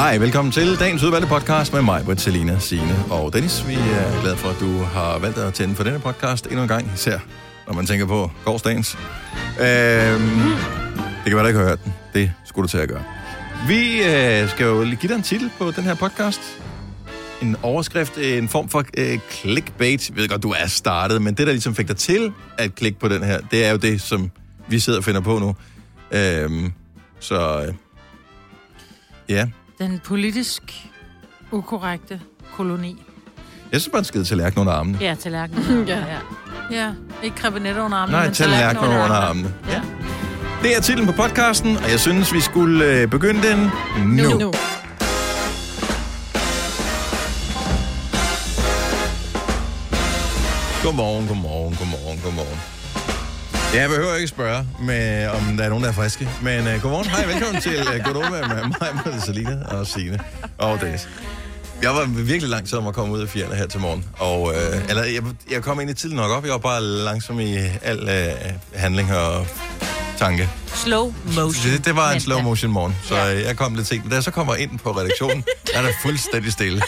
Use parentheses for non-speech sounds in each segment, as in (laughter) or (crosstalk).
Hej, velkommen til dagens udvalgte podcast med mig, Britt, Selina, Signe og Dennis. Vi er glade for, at du har valgt at tænde for denne podcast endnu en gang, især når man tænker på gårdsdagens. Øhm, det kan være, du ikke har hørt den. Det skulle du til at gøre. Vi øh, skal jo lige give dig en titel på den her podcast. En overskrift, en form for øh, clickbait. Jeg ved godt, du er startet, men det, der ligesom fik dig til at klikke på den her, det er jo det, som vi sidder og finder på nu. Øhm, så øh, ja, den politisk ukorrekte koloni. jeg synes bare, en skide tallerken under armene. Ja, tallerken. (laughs) Ja. ja. ja. Ikke krebinetter under armene, Nej, men tallerken under armene. Ja. Det er titlen på podcasten, og jeg synes, vi skulle øh, begynde den nu. nu. Nu. Godmorgen, godmorgen, godmorgen, godmorgen. Jeg behøver ikke spørge, med, om der er nogen, der er friske. Men uh, godmorgen, hej, velkommen til uh, Godova med mig, med Selina og Signe og Dennis. Jeg var virkelig lang tid om at komme ud af fjerne her til morgen. Og, uh, eller, jeg, jeg kom egentlig tidligt nok op. Jeg var bare langsom i al uh, handling og tanke. Slow motion. Det, det var en slow motion morgen, så Ja. jeg kom lidt sent. Da jeg så kommer ind på redaktionen, der er der fuldstændig stille.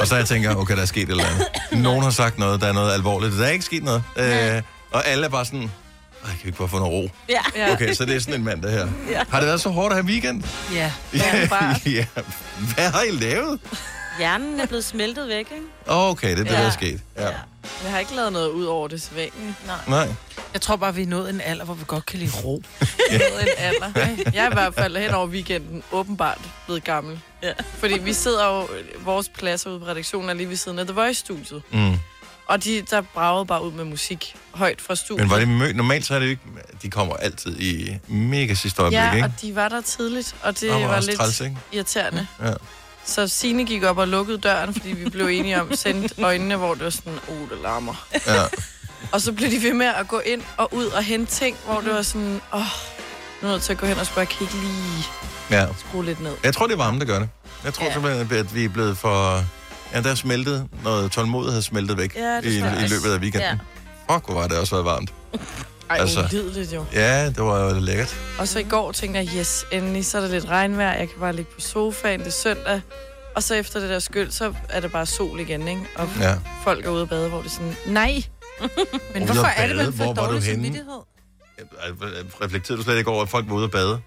Og så jeg tænker, okay, der er sket et eller andet. Nogen har sagt noget, der er noget alvorligt. Der er ikke sket noget. Øh, og alle er bare sådan, Ej, kan vi ikke bare få noget ro? Ja. Ja. Okay, så det er sådan en mandag her. Ja. Har det været så hårdt at have weekend? Ja. Ja, bare. (laughs) ja. Hvad har I lavet? Hjernen er blevet smeltet væk, ikke? Okay, det er det, der Ja. er sket. Ja. Jeg har ikke lavet noget ud over det sædvanlige. Nej. Nej. Jeg tror bare, vi er nået en alder, hvor vi godt kan lide ro. (laughs) Noget en alder. Jeg er i hvert fald hen over weekenden åbenbart blevet gammel. Ja. Fordi vi sidder jo, vores pladser ude på redaktionen er lige ved siden af The Voice-studiet. Mm. Og de, der bragede bare ud med musik højt fra studiet. Men var det mø- normalt så er det jo ikke... De kommer altid i mega sidste øjeblik, Ja, ikke? og de var der tidligt, og det Og var var lidt træls, ikke? irriterende. Ja. Så Signe gik op og lukkede døren, fordi vi blev enige om at sende øjnene, hvor det var sådan, oh, det larmer. ja. Og så blev de ved med at gå ind og ud og hente ting, hvor det var sådan, åh, oh, nu er jeg nødt til at gå hen og spørge, kan I ikke lige ja. skrue lidt ned? Jeg tror, det er varme, der gør det. Jeg tror. Ja. simpelthen, at vi er blevet for... Ja, der er smeltet noget tålmodighed smeltet væk Ja, det i, i løbet af weekenden. Ja. Fuck, hvor var det også været varmt. Ej, Altså. ulideligt jo. Ja, det var jo lækkert. Og så i går tænkte jeg, yes, endelig, så er der lidt regnvejr, jeg kan bare ligge på sofaen, det er søndag. Og så efter det der skyld, så er det bare sol igen, ikke? Og Ja. folk er ude og bade, hvor det er sådan, nej, (laughs) Men Ude hvorfor er det, man får dårlig samvittighed? Reflekterede du slet ikke over, at folk var ude at bade?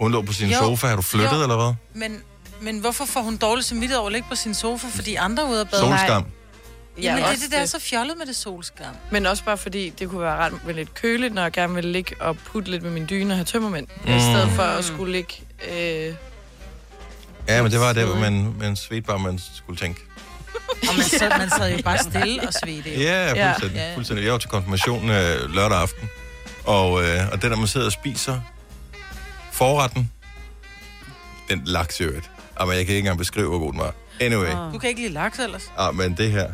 Hun lå på sin Jo. sofa. Har du flyttet, Jo. eller hvad? Men, men hvorfor får hun dårlig samvittighed over at ligge på sin sofa, fordi andre er ude at bade? Solskam. Jamen, det er også det, der er så fjollet med det solskam. Men også bare fordi, det kunne være ret med lidt køligt, når jeg gerne vil ligge og putte lidt med min dyne og have tømmermænd. Mm. I stedet for at skulle ligge... Øh, Ja, men det var det, hvor man, man svedte bare, man skulle tænke. Og man sad, man sad jo bare stille og svedte. Ja, Ja. fuldstændig. Ja. fuldstændig. Jeg var til konfirmation øh, lørdag aften. Og, øh, og den, der man sidder og spiser forretten, den laks i øvrigt. Jamen, jeg kan ikke engang beskrive, hvor god den var. Anyway. Du kan ikke lide laks ellers. Ja, men det her,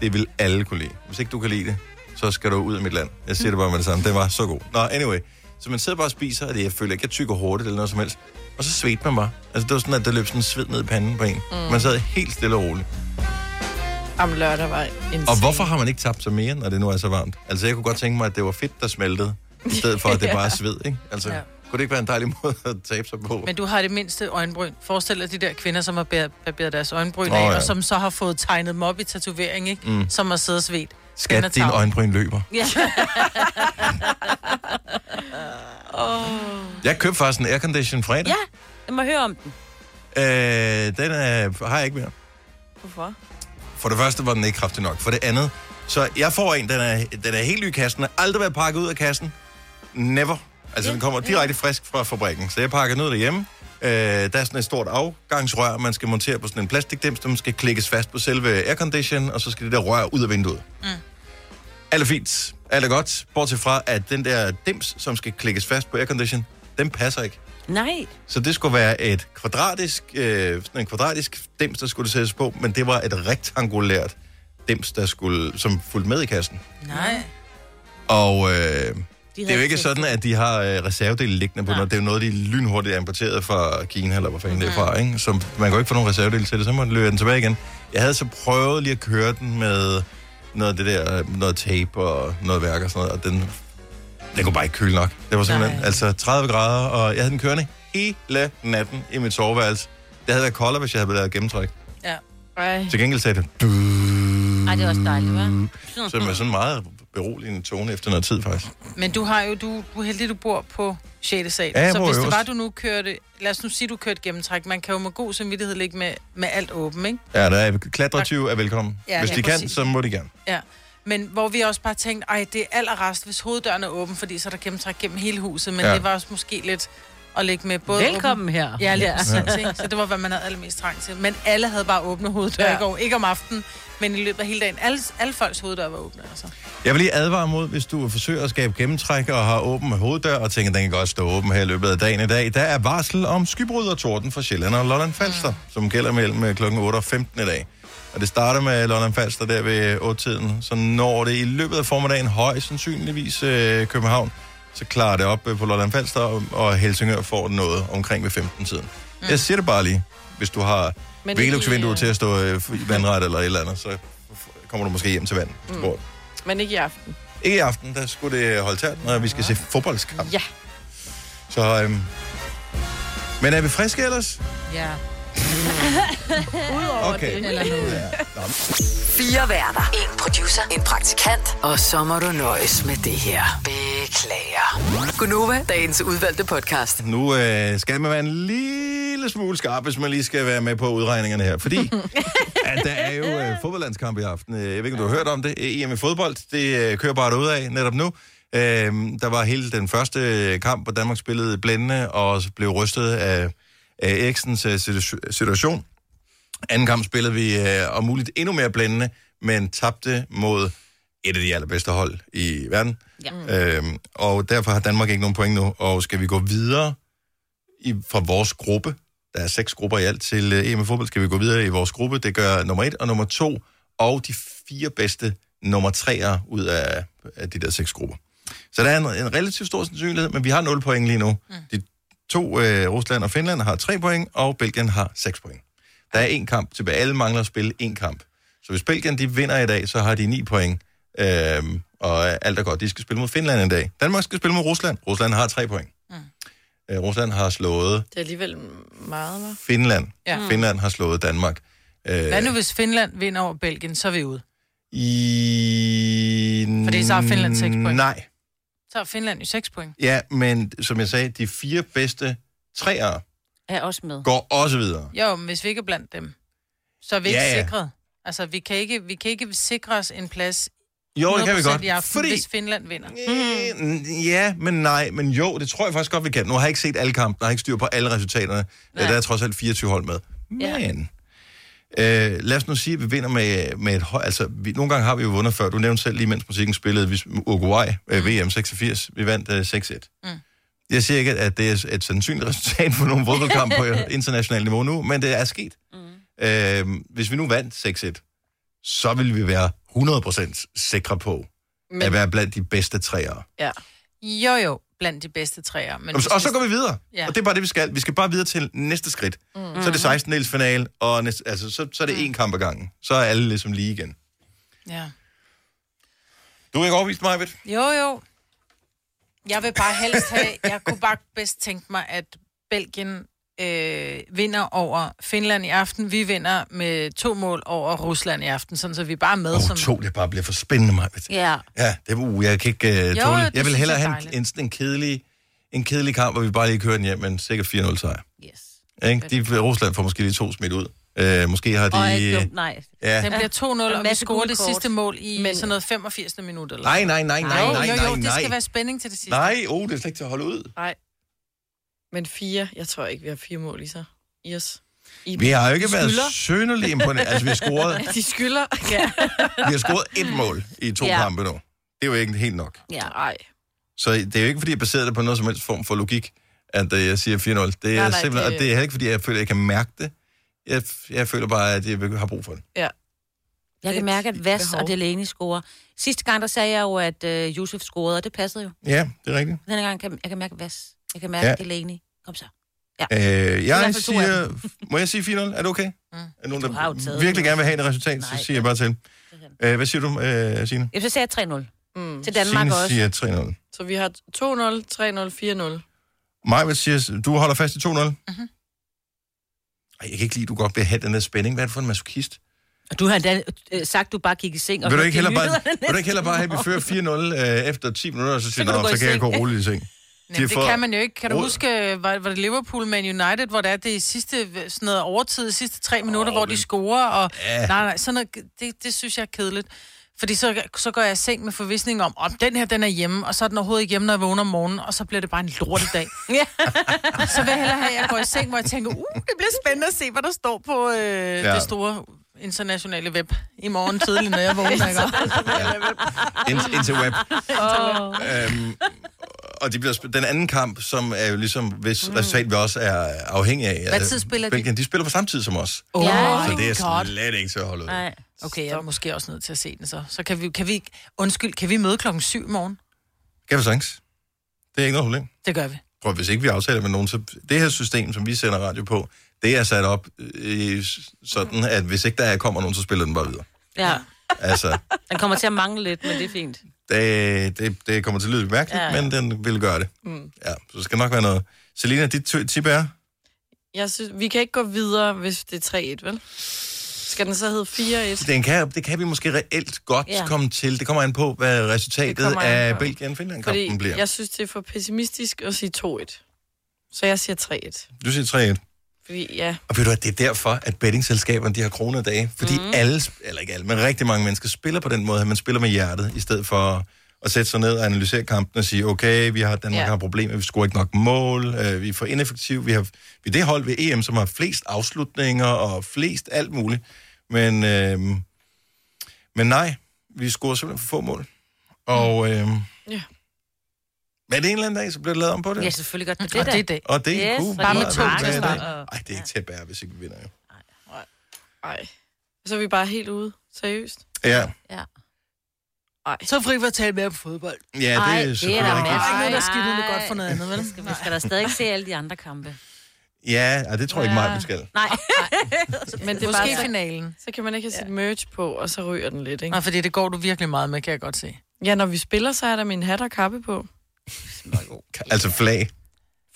det vil alle kunne lide. Hvis ikke du kan lide det, så skal du ud af mit land. Jeg siger det bare med det samme. Det var så god. Nå, anyway. Så man sidder bare og spiser, og det, jeg føler ikke, jeg tykker hurtigt eller noget som helst. Og så svedte man bare. Altså, det var sådan, at der løb sådan en sved ned i panden på en. Mm. Man sad helt stille og roligt. om lørdag var en Og hvorfor har man ikke tabt sig mere, når det nu er så varmt? Altså, jeg kunne godt tænke mig, at det var fedt, der smeltede, i stedet for, at det (laughs) bare er sved, ikke? Altså, Ja. Kunne det ikke være en dejlig måde at tabe sig på? Men du har det mindste øjenbryn. Forestil dig de der kvinder, som har barberet deres øjenbryn Åh, af, ja. og som så har fået tegnet dem op i tatovering, ikke? Mm. Som har siddet og svedt. Skat, din øjenbryn løber. Ja. (laughs) Jeg købte faktisk en aircondition fredag. ja, jeg må høre om den. Øh, den er, har jeg ikke mere. Hvorfor? For det første var den ikke kraftig nok. For det andet, så jeg får en, den er, den er helt ny i kassen, har aldrig været pakket ud af kassen. Never. Altså, den kommer direkte frisk fra fabrikken. Så jeg pakker ud derhjemme. Øh, der er sådan et stort afgangsrør, man skal montere på sådan en plastikdims, der skal klikkes fast på selve aircondition, og så skal det der rør ud af vinduet. Mm. Alt er fint. Alt er godt. Bortset fra, at den der dims, som skal klikkes fast på aircondition, den passer ikke. Nej. Så det skulle være et kvadratisk, øh, sådan en kvadratisk dims, der skulle sættes på, men det var et rektangulært dims, der skulle, som fulgte med i kassen. Nej. Og øh, De det er jo ikke sådan, at de har øh, reservedele liggende på noget. Det er jo noget, de lynhurtigt er importeret fra Kina, eller hvor fanden det er fra, ikke? Så man kan jo ikke få nogen reservedele til det, så må man løbe den tilbage igen. Jeg havde så prøvet lige at køre den med noget af det der, noget tape og noget værk og sådan noget, og den, den kunne bare ikke køle nok. Det var simpelthen, Nej. altså 30 grader, og jeg havde den kørende hele natten i mit soveværelse. Det havde været koldere, hvis jeg havde lavet gennemtræk. Ja. Ej. Til gengæld sagde det... Ej, det er også dejligt, hva'? Så med sådan meget beroligende tone efter noget tid, faktisk. Men du har jo, du, du er heldig, du bor på 6. sal. Ja, så hvis det var, du nu kørte... Lad os nu sige, du kørte gennemtræk. Man kan jo med god samvittighed ligge med, med alt åben, ikke? Ja, der er klatretyve er velkommen. Ja, Hvis ja, de kan, præcis. så må de gerne. Ja. Men hvor vi også bare tænkte, ej, det er allerrest, hvis hoveddøren er åben, fordi så er der gennemtræk gennem hele huset. Men ja. det var også måske lidt at ligge med både Velkommen her. Åben, ja, lige præcis, ikke? Så det var, hvad man havde allermest trang til. Men alle havde bare åbne hoveddøre Ja. ja. i går. Ikke om aftenen, men i løbet af hele dagen. Alle, alle folks hoveddøre var åbne, altså. Jeg vil lige advare mod, hvis du forsøger at skabe gennemtræk og har åben hoveddør, og tænker, at den kan godt stå åben her i løbet af dagen i dag. Der er varsel om skybrud og torden for Sjælland og Lolland Falster, mm. som gælder mellem øh, kl. 8 og 15 i dag. Og det starter med Lolland Falster der ved 8-tiden, så når det i løbet af formiddagen højst sandsynligvis øh, København, så klarer det op øh, på Lolland Falster, og, Helsingør får noget omkring ved 15-tiden. Mm. Jeg siger det bare lige, hvis du har øh, til at stå øh, i vandret eller et eller andet, så kommer du måske hjem til vand. Mm. Men ikke i aften. Ikke i aften, der skulle det holde tæt, når vi skal se fodboldskamp. Ja. Så, øhm, men er vi friske ellers? Ja. Udover Okay. det. Eller noget. Ja. Fire værter. En producer. En praktikant. Og så må du nøjes med det her. Beklager. Gunova, dagens udvalgte podcast. nu øh, skal man være en lille smule skarp, hvis man lige skal være med på udregningerne her. Fordi (laughs) at der er jo øh, fodboldlandskamp i aften. Øh, Jeg ved ikke, om du har hørt om det. EM i fodbold, det øh, kører bare ud af netop nu. Øh, der var hele den første kamp, hvor Danmark spillede blændende og blev rystet af, af Eriksens øh, situ- situation. Anden kamp spillede vi øh, om muligt endnu mere blændende, men tabte mod et af de allerbedste hold i verden. Ja. Øhm, og derfor har Danmark ikke nogen point nu. Og skal vi gå videre i, fra vores gruppe, der er seks grupper i alt til øh, EM fodbold, skal vi gå videre i vores gruppe. Det gør nummer et og nummer to, og de fire bedste nummer treer ud af, af de der seks grupper. Så der er en, en relativt stor sandsynlighed, men vi har 0 point lige nu. Mm. De to, øh, Rusland og Finland, har 3 point, og Belgien har 6 point. Der er en kamp tilbage. Alle mangler at spille en kamp. Så hvis Belgien de vinder i dag, så har de 9 point. Øhm, og alt er godt. De skal spille mod Finland en dag. Danmark skal spille mod Rusland. Rusland har 3 point. Mm. Øh, Rusland har slået Det er alligevel meget, hva'? Finland. Ja. Finland har slået Danmark. Øh, Hvad nu, hvis Finland vinder over Belgien, så er vi ude. I... Fordi så har Finland seks point. Nej. Så har Finland jo 6 point. Ja, men som jeg sagde, de fire bedste træer Er også med. går også videre. Jo, men hvis vi ikke er blandt dem, så er vi ikke Ja, ja. sikret. Altså, vi kan, ikke, vi kan ikke sikre os en plads Jo, det kan vi 100% godt. i aften, Fordi... hvis Finland vinder. Mm. Ja, men nej. Men jo, det tror jeg faktisk godt, vi kan. Nu har jeg ikke set alle kampe. Jeg har ikke styr på alle resultaterne. Nej. Der er trods alt 24 hold med. Men... Øh, lad os nu sige, at vi vinder med, med et hold. Altså, vi, nogle gange har vi jo vundet før. Du nævnte selv lige, mens musikken spillede, vi, Uruguay, øh, VM 86. Vi vandt øh, 6-1. Mm. Jeg siger ikke, at det er et sandsynligt resultat på nogle fodboldkamp på internationalt niveau nu, men det er sket. Mm. Øh, hvis vi nu vandt 6-1, så vil vi være 100% sikre på men... at være blandt de bedste træere. Ja. Jo, jo, blandt de bedste træer. Men Og, og så går vi videre. Ja. Og det er bare det, vi skal. Vi skal bare videre til næste skridt. Mm. Så er det 16 dels finale, og næste, altså, så, så er det en kamp ad gangen. Så er alle ligesom lige igen. Ja. Du er ikke overvist mig, ved Jo, jo. Jeg vil bare helst have... Jeg kunne bare bedst tænke mig, at Belgien øh, vinder over Finland i aften. Vi vinder med to mål over Rusland i aften, sådan så vi er bare med Åh, som... oh, to, det bare bliver for spændende, mig. Ja. Ja, det er uh, jeg kan ikke uh, Jo, tåle. Jeg vil hellere er have en, en, en, kedelig, en kedelig kamp, hvor vi bare lige kører den hjem, men sikkert 4-0 sejr. Yes. Ikke? De, Rusland får måske lige to smidt ud. Uh, måske har de... Og ikke dumt, nej. ja. Den bliver 2-0, og vi scorer det sidste mål i Men- sådan noget 85. minut. Eller? Nej, nej, nej, nej, jo, nej, jo, nej, jo, det skal nej. være spænding til det sidste. Nej, oh, det er slet ikke til at holde ud. Nej. Men fire, jeg tror ikke, vi har fire mål i sig. I os. I Vi har jo ikke De været skylder. sønderlig imponerende. Altså, vi har scoret, (laughs) De skylder. Ja. vi har scoret et mål i to Ja. kampe nu. Det er jo ikke helt nok. Ja. Nej. Så det er jo ikke, fordi jeg baserer det på noget som helst form for logik, at øh, jeg siger 4-0. Det er Nej, nej, simpelthen, det- og det er heller ikke, fordi jeg føler, at jeg kan mærke det. Jeg, jeg føler bare, at jeg har brug for det. Jeg kan mærke, at Vas behov. og Delaney scorer. Sidste gang, der sagde jeg jo, at uh, Josef scorede, og det passede jo. Ja, det er rigtigt. Denne gang kan jeg kan mærke Vas. Jeg kan mærke Ja. ja. Delaney. Kom så. Øh, jeg siger... (laughs) Må jeg sige 4-0? Er det okay? Mm. Er nogen, Du har jo der taget virkelig gerne vil have et resultat, så Nej, siger jeg bare til. Øh, hvad siger du, øh, Signe? Jeg så jeg 3-0 Mm. til Danmark Signe også. siger 3-0. Så vi har 2-0, 3-0, 4-0. Maja siger, du holder fast i 2-0? Mm-hmm. Ej, jeg kan ikke lide, at du godt vil have den der spænding. Hvad er det for en masochist? Og du har endda øh, sagt, at du bare gik i seng. og Vil du ikke heller bare, vil du ikke heller bare have, at vi fører 4-0 øh, efter 10 minutter, og så siger kan du, du gå så kan jeg seng." gå roligt i seng. Nej, det kan man jo ikke. Kan du huske, var, var det Liverpool Man United, hvor det er det sidste sådan noget overtid, sidste tre minutter, Åh, hvor de men- scorer, og Ja. nej, nej, sådan noget, det, det synes jeg er kedeligt. Fordi så, så går jeg i seng med forvisning om, om den her, den er hjemme, og så er den overhovedet ikke hjemme, når jeg vågner om morgenen, og så bliver det bare en lortedag. (laughs) Ja. så vil jeg hellere have, at jeg går i seng, hvor jeg tænker, uh, det bliver spændende at se, hvad der står på øh, ja. det store internationale web i morgen tidlig, når jeg vågner. Ikke? Ind, interweb. Øhm, og de bliver, sp- den anden kamp, som er jo ligesom, hvis mm. resultat vi også er afhængig af. Hvad øh, tid spiller de? Belgien, de spiller på samme tid som os. Oh, Ja. Så det er God. slet ikke til at holde ud. Nej. Okay, jeg er måske også nødt til at se den så. Så kan vi, kan vi undskyld, kan vi møde klokken syv i morgen? Kan vi sagtens? Det er ikke noget problem. Det gør vi. Prøv, hvis ikke vi aftaler med nogen, så det her system, som vi sender radio på, det er sat op øh, sådan, at hvis ikke der kommer nogen, så spiller den bare videre. ja. Altså, Den kommer til at mangle lidt, men det er fint. det, det, det kommer til at lyde mærkeligt, ja, men den vil gøre det. Mm. Ja, så det skal nok være noget. Selina, dit t- tip er? Jeg synes, vi kan ikke gå videre, hvis det er 3-1, vel? Skal den så hedde 4-1? Den kan, det kan vi måske reelt godt ja. Komme til. Det kommer an på, hvad resultatet af på. Belgien-Finland-kampen bliver. jeg synes, det er for pessimistisk at sige 2-1. Så jeg siger 3-1. Du siger 3-1. Fordi ja, Og ved du hvad, det er derfor, at bettingselskaberne, de har kroner dage. Fordi mm. alle, eller ikke alle, men rigtig mange mennesker spiller på den måde, at man spiller med hjertet, i stedet for at sætte sig ned og analysere kampen og sige, okay, vi har, Danmark ja. Har problemer, vi scorer ikke nok mål, øh, vi er for ineffektive, vi har vi det hold ved EM, som har flest afslutninger og flest alt muligt. Men, øh, men nej, vi scorer simpelthen for få mål. Og øh, Ja. Er det en eller anden dag, så bliver det lavet om på det? Ja, selvfølgelig godt. Det Og er det er det. det. Og det er Yes, cool. bare med to det start. Ej, det er ikke til at bære, hvis ikke vi vinder. Jo. ej. Så er vi bare helt ude. Seriøst. Ja. Ja. Ej. Så fri for at tale mere om fodbold. Ja, det Ej, er det er selvfølgelig der rigtigt. Der er ikke noget, der skidt godt for noget andet, vel? Vi skal da stadig se alle de andre kampe. Ja, ja, det tror jeg ikke meget, vi skal. Nej. (laughs) Men det er Måske bare finalen. så kan man ikke have sit merch på, og så ryger den lidt, ikke? Nej, fordi det går du virkelig meget med, kan jeg godt se. Ja, når vi spiller, så er der min hat og kappe på. Altså flag.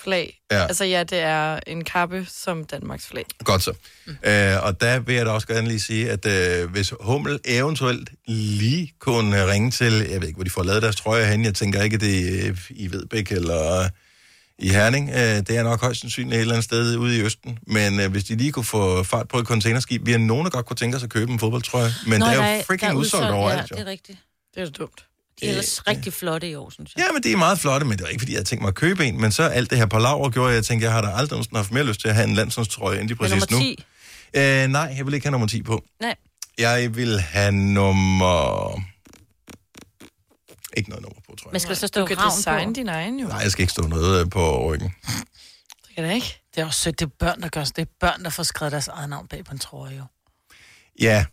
Flag. Ja. Altså ja, det er en kappe som Danmarks flag. Godt så. Mm. Øh, og der vil jeg da også gerne lige sige, at øh, hvis Hummel eventuelt lige kunne ringe til, jeg ved ikke, hvor de får lavet deres trøjer hen, jeg tænker ikke, det er øh, i Vedbæk eller i Herning. Øh, det er nok højst sandsynligt et eller andet sted ude i Østen. Men øh, hvis de lige kunne få fart på et containerskib, vi har nogen, der godt kunne tænke os at købe en fodboldtrøje. Men Nå, det er jo freaking udsolgt overalt, Ja, jo. det er rigtigt. Det er da dumt. De er ellers rigtig flotte i år, synes jeg. Ja, men det er meget flotte, men det var ikke, fordi jeg havde tænkt mig at købe en. Men så alt det her på laver gjorde, at jeg tænkte, jeg har da aldrig nogensinde haft mere lyst til at have en landsholdstrøje, end lige præcis nummer nu. 10. Øh, nej, jeg vil ikke have nummer 10 på. Nej. Jeg vil have nummer... Ikke noget nummer på, tror jeg. Men skal der så stå Du kan ravn på? din egen jo. Nej, jeg skal ikke stå noget øh, på ryggen. Det kan da ikke. Det er også sødt, det er børn, der gør det. Det er børn, der får skrevet deres eget navn bag på en trøje, jo. Ja,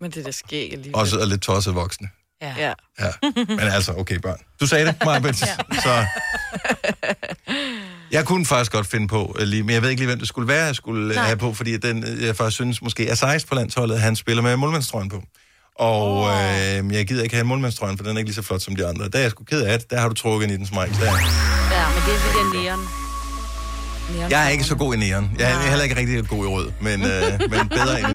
Men det er da skæg alligevel. også er lidt tosset voksne. Ja. Ja. Ja. Men altså, okay, børn. Du sagde det, Marbet. (laughs) Så... Jeg kunne faktisk godt finde på, øh, lige, men jeg ved ikke lige, hvem det skulle være, jeg skulle Nej. Nej. have på, fordi den, øh, jeg faktisk synes måske er 16 på landsholdet, han spiller med målmandstrøjen på. Og oh. øh, jeg gider ikke have målmandstrøjen, for den er ikke lige så flot som de andre. Der er jeg sgu ked af det. Der har du trukket i den smile. Der. Ja, men det er der neon. neon Jeg er ikke så god i næren. Jeg er heller ikke rigtig god i rød, men, øh, men bedre end...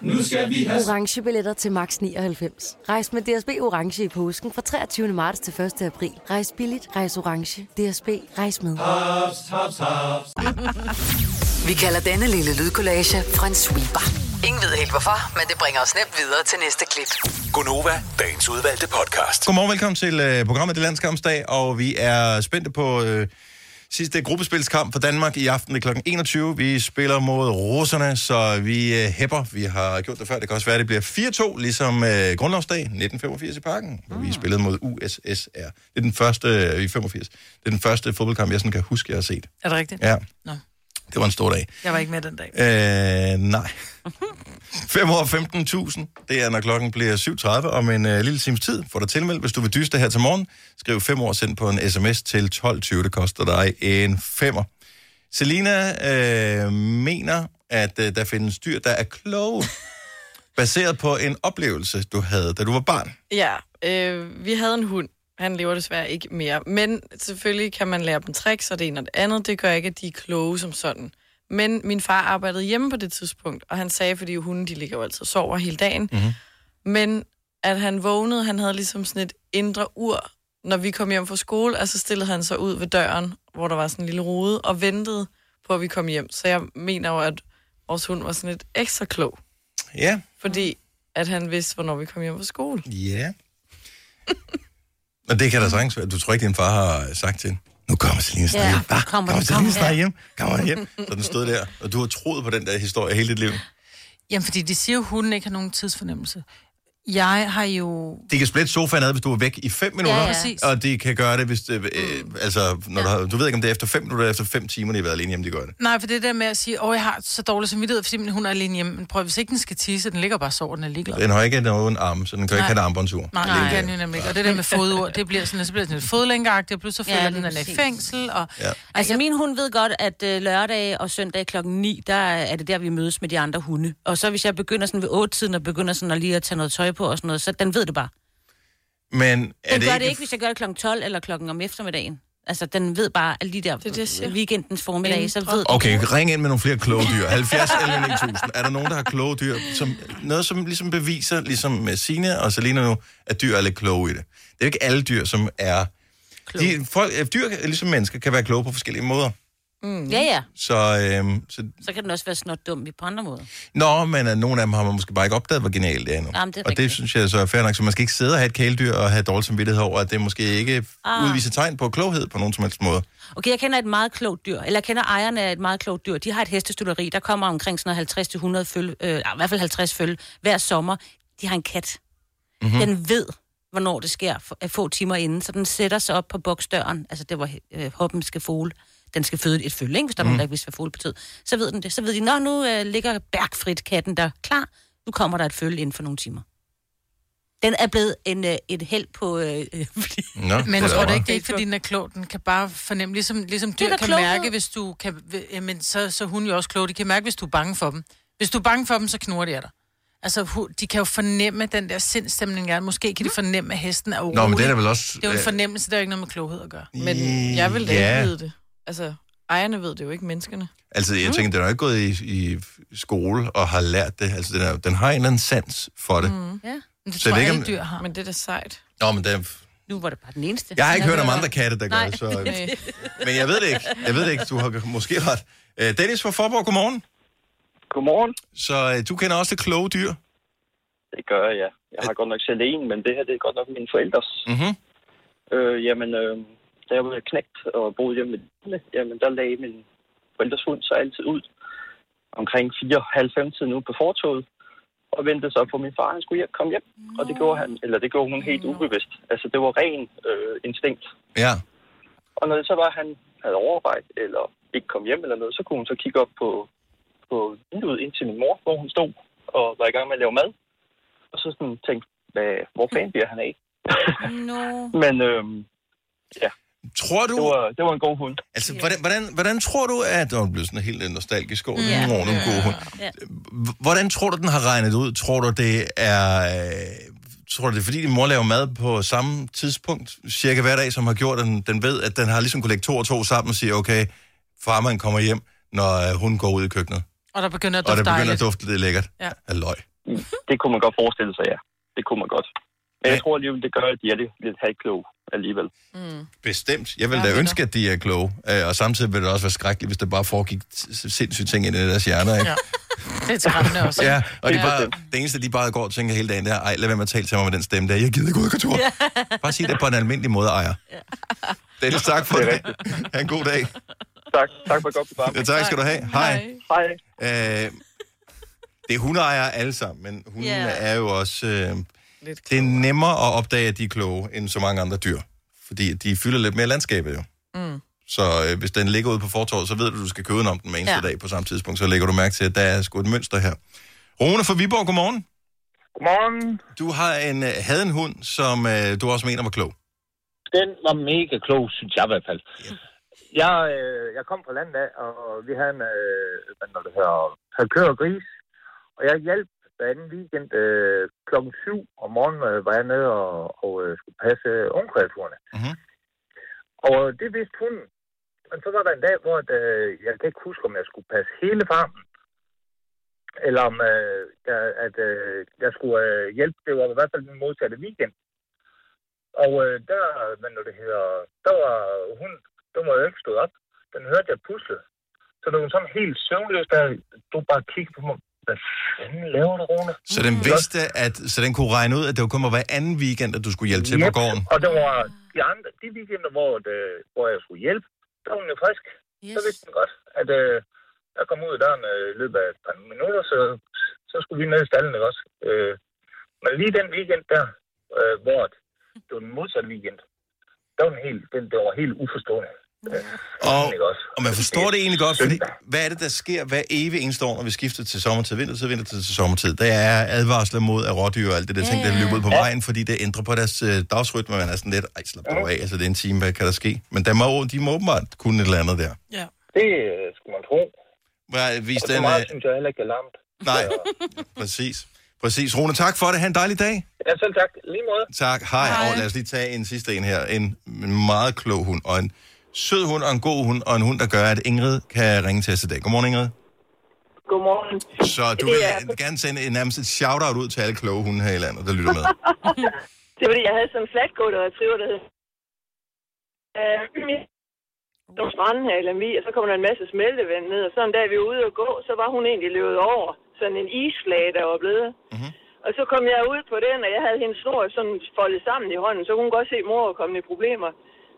Nu skal vi have... Orange billetter til max 99. Rejs med DSB Orange i påsken fra 23. marts til 1. april. Rejs billigt, rejs orange. DSB, rejs med. Haps, haps, haps. Vi kalder denne lille lydkollage en sweeper. Ingen ved helt hvorfor, men det bringer os nemt videre til næste klip. Gonova, dagens udvalgte podcast. Godmorgen, velkommen til øh, programmet Det Landskampsdag, og vi er spændte på øh, sidste gruppespilskamp for Danmark i aften kl. 21. Vi spiller mod russerne, så vi øh, hæpper. Vi har gjort det før. Det kan også være, at det bliver 4-2, ligesom øh, Grundlovsdag 1985 i parken, hvor vi spillede mod USSR. Det er den første, øh, i 85. Det er den første fodboldkamp, jeg sådan kan huske, jeg har set. Er det rigtigt? Ja. Nå. Det var en stor dag. Jeg var ikke med den dag. Øh, nej. 5 år 15.000. Det er, når klokken bliver 7.30 om en øh, lille times tid. Får dig tilmeldt, hvis du vil dyste her til morgen. Skriv 5 år send på en sms til 12.20. Det koster dig en femmer. Selina øh, mener, at øh, der findes dyr, der er kloge. baseret på en oplevelse, du havde, da du var barn. Ja, øh, vi havde en hund. Han lever desværre ikke mere. Men selvfølgelig kan man lære dem tricks, og det ene og det andet. Det gør ikke, at de er kloge som sådan. Men min far arbejdede hjemme på det tidspunkt, og han sagde, fordi hunden de ligger jo altid og sover hele dagen, mm-hmm. men at han vågnede, han havde ligesom sådan et indre ur, når vi kom hjem fra skole, og så stillede han sig ud ved døren, hvor der var sådan en lille rude, og ventede på, at vi kom hjem. Så jeg mener jo, at vores hund var sådan lidt ekstra klog. Ja. Fordi at han vidste, hvornår vi kom hjem fra skole. Ja. (laughs) Og det kan da sagtens være. Du tror ikke, din far har sagt til hende, nu kommer Selina snart Ja, hjem. Hva? kommer Kommer Selina snart hjem? Kommer hjem? Så den stod der, og du har troet på den der historie hele dit liv. Jamen, fordi de siger jo, at hunden ikke har nogen tidsfornemmelse. Jeg har jo... De kan splitte sofaen ad, hvis du er væk i 5 minutter. Ja, ja. Og de kan gøre det, hvis det, øh, altså, når du, har, du ved ikke, om det er efter 5 minutter eller efter 5 timer, de har været alene hjemme, de gør det. Nej, for det der med at sige, åh, jeg har så dårlig samvittighed, fordi min hund er alene hjemme. Men prøv, hvis ikke den skal tisse, den ligger bare sover, den er ligeglad. Den har ikke nogen arm, så den kan Nej. ikke have en armbåndsur. Nej, det kan den jo nemlig ikke. Og det der med fodord, det bliver sådan, så bliver det sådan lidt fodlængeagtigt, og pludselig så Ja, føler lige den, den er i fængsel. Og, Ja. Altså, min hund ved godt, at øh, lørdag og søndag klokken 9, der er det der, vi mødes med de andre hunde. Og så hvis jeg begynder sådan ved 8-tiden, og begynder sådan at lige at tage noget tøj på og sådan noget, så den ved det bare. Men Den er det gør ikke... det ikke, hvis jeg gør det klokken 12 eller klokken om eftermiddagen. Altså, den ved bare alle de der Det er det, siger. weekendens formiddag, så ved den. Okay, ring ind med nogle flere kloge dyr. 70 11 9000. Er der nogen, der har kloge dyr? Som, noget, som ligesom beviser, ligesom med Signe og Selina nu, at dyr er lidt kloge i det. Det er jo ikke alle dyr, som er... De, folk, dyr, ligesom mennesker, kan være kloge på forskellige måder. Mm. Ja, ja. Så, øhm, så Så kan den også være snot dum på andre måder. Nå, men uh, nogle af dem har man måske bare ikke opdaget, hvor genialt det er endnu. Jamen, det er og det rigtigt. synes jeg så er fair nok. Så man skal ikke sidde og have et kæledyr og have dårlig samvittighed over, at det måske ikke Ah. udviser tegn på kloghed på nogen som helst måde. Okay, jeg kender et meget klogt dyr, eller jeg kender ejerne af et meget klogt dyr. De har et hestestuderi, der kommer omkring sådan noget 50-100 føl, øh, i hvert fald 50 føl hver sommer. De har en kat. Mhm. Mm-hmm. Den ved, hvornår det sker, få timer inden, så den sætter sig op på boksdøren, altså det var øh, hoppen skal fole. Den skal føde et følge, ikke? hvis der er Mhm. nogen, der ikke vidste, hvad betød. Så ved den det. Så ved de, nå, nu øh, ligger Bergfrit katten der klar. Nu kommer der et følge inden for nogle timer. Den er blevet en, øh, et held på... Øh, øh, Nå, (laughs) Men jeg tror det ikke, det er ikke, fordi den er klog. Den kan bare fornemme, ligesom, ligesom er dyr kan kloghed. mærke, hvis du kan... Jamen, så, så er hun jo også klog. De kan mærke, hvis du er bange for dem. Hvis du er bange for dem, så knurrer de af dig. Altså, de kan jo fornemme den der sindstemning, der er. Måske kan de fornemme, at hesten er urolig. Nå, men det er vel også... Det er jo en øh, fornemmelse, der er ikke noget med kloghed at gøre. Men jeg vil da Ja. ikke vide det. Altså, ejerne ved det jo ikke, menneskerne. Altså, Mm. jeg tænker, den er jo ikke gået i, i skole og har lært det. Altså, den, er, den har en eller anden sans for det. Mm. Ja. Det Så tror det er jeg, ikke alle dyr har. Men det er da sejt. Nå, men den, nu var det bare den eneste. jeg har ikke hørt om andre det. katte, der gør Nej. det, så, (laughs) men jeg ved det ikke. Jeg ved det ikke. Du har måske ret. Øh, Dennis fra Forborg, godmorgen. Godmorgen. Så øh, du kender også det kloge dyr? Det gør jeg, ja. Jeg har godt nok selv en, men det her det er godt nok mine forældres. Mhm. Øh, jamen, øh, da jeg var knægt og boede hjemme med dine, jamen der lagde min forældres hund så altid ud omkring 4.30 tiden ude på fortoget og ventede så på min far, han skulle hjem, komme hjem. Og det gjorde han, eller det gjorde hun helt ubevidst. Altså, det var ren øh, instinkt. Ja. Og når det så var, at han havde overvejet, eller ikke kom hjem eller noget, så kunne hun så kigge op på, på vinduet ind til min mor, hvor hun stod og var i gang med at lave mad. Og så sådan tænkte, hvad, hvor fanden bliver han af? No. (laughs) Men øhm, ja. Tror du... Det var, det var en god hund. Altså, hvordan, hvordan, hvordan tror du, at... Åh, du bliver sådan helt nostalgisk over yeah. nogle gode hund. Ja. H- Hvordan tror du, den har regnet ud? Tror du, det er... øh, Tror du, det er fordi, din mor laver mad på samme tidspunkt, cirka hver dag, som har gjort, at den, den ved, at den har ligesom kunne lægge to og to sammen og sige, okay, farmand kommer hjem, når øh, hun går ud i køkkenet. Og der begynder at Og dufte det begynder dejligt. at dufte lidt lækkert. Ja. Af løg. Det kunne man godt forestille sig, ja. Det kunne man godt. Men jeg tror alligevel, det gør, at de er lidt, lidt halvkloge alligevel. Mm. Bestemt. Jeg vil da ønske, at de er kloge. Øh, Og samtidig vil det også være skrækkeligt, hvis der bare foregik sindssyge ting ind i deres hjerner. Ikke? Ja. Det er skræmmende også. Ja, og de Ja. bare, det eneste, de bare går og tænker hele dagen, det er, ej, lad være med at tale til mig med den stemme der. Jeg gider ikke ud af kontor. Bare sig det på en almindelig måde, ejer. Dennis, tak for det. Ha' en god dag. Tak. Tak for et godt program. Ja, tak skal du have. Hej. Hej. Øh, det er hundeejere alle sammen, men hundene Ja. er jo også... Øh, det er nemmere at opdage, at de er kloge, end så mange andre dyr. Fordi de fylder lidt mere landskabet jo. Mm. Så øh, hvis den ligger ude på fortorvet, så ved du, du skal købe om den eneste Ja. ja. dag på samme tidspunkt. Så lægger du mærke til, at der er sgu et mønster her. Rune fra Viborg, godmorgen. Godmorgen. Du har en, øh, havde en hund, som øh, du også mener var klog. Den var mega klog, synes jeg i hvert fald. Jeg, øh, jeg kom fra landet af, og vi havde en, øh, hvad det køer og gris. Og jeg hjalp hver anden weekend øh, klokken 7 om morgenen øh, var jeg nede og, og øh, skulle passe øh, ungkreaturerne. Mm-hmm. Og det vidste hun. Men så var der en dag, hvor at, øh, jeg kan ikke huske, om jeg skulle passe hele farmen. Eller om øh, jeg, at øh, jeg skulle øh, hjælpe. Det var i hvert fald den modsatte weekend. Og øh, der, hvad nu det hedder, der var hun, der var jo ikke stået op. Den hørte jeg pusle. Så det var sådan helt søvnløs, der du bare kiggede på mig. Hvad fanden laver du, Rune? Så den vidste, at så den kunne regne ud, at det var kun var hver anden weekend, at du skulle hjælpe til på Yep. gården. Og det var de andre, de weekender, hvor, det, hvor jeg skulle hjælpe, der var hun jo frisk. Yes. Så vidste den godt, at øh, jeg kom ud af døren øh, i løbet af et par minutter, så, så skulle vi ned i stallen, ikke også? Øh, men lige den weekend der, øh, hvor det var den modsatte weekend, der var den helt, den, det var helt uforstående. Øh, Og, og man forstår det egentlig godt, fordi hvad er det, der sker hver evig eneste år, når vi skifter til sommertid, vintertid, vintertid til sommertid? Der er advarsler mod at rådyr og alt det der ting, der løber ud på vejen, fordi det ændrer på deres øh, dagsrytme, man er sådan lidt, ej, slap dog af, altså det er en time, hvad kan der ske? Men der må, de må åbenbart kunne et eller andet der. Ja. Det øh, skulle man tro. Hvad, vis Og så den, meget øh, synes jeg heller ikke er larmt. nej, (laughs) præcis. Præcis. Rune, tak for det. Ha' en dejlig dag. Ja, selv tak. Lige måde. Tak. Hej. Hej. Og lad os lige tage en sidste en her. En meget klog hund, og en sød hund, og en god hund, og en hund, der gør, at Ingrid kan ringe til os i dag. Godmorgen, Ingrid. Godmorgen. Så du vil gerne sende en, nærmest et shout-out ud til alle kloge hunde her i landet, der lytter med. (laughs) det er fordi, jeg havde sådan en flat golden retriever, der hed... Øh, nogle stranden her i Lemvi, og så kom der en masse smeltevand ned, og så en dag vi var ude og gå, så var hun egentlig løbet over. Sådan en isflage, der var blevet. Mm-hmm. Og så kom jeg ud på den, og jeg havde hendes snor sådan foldet sammen i hånden, så kunne hun godt se, at mor var kommet i problemer.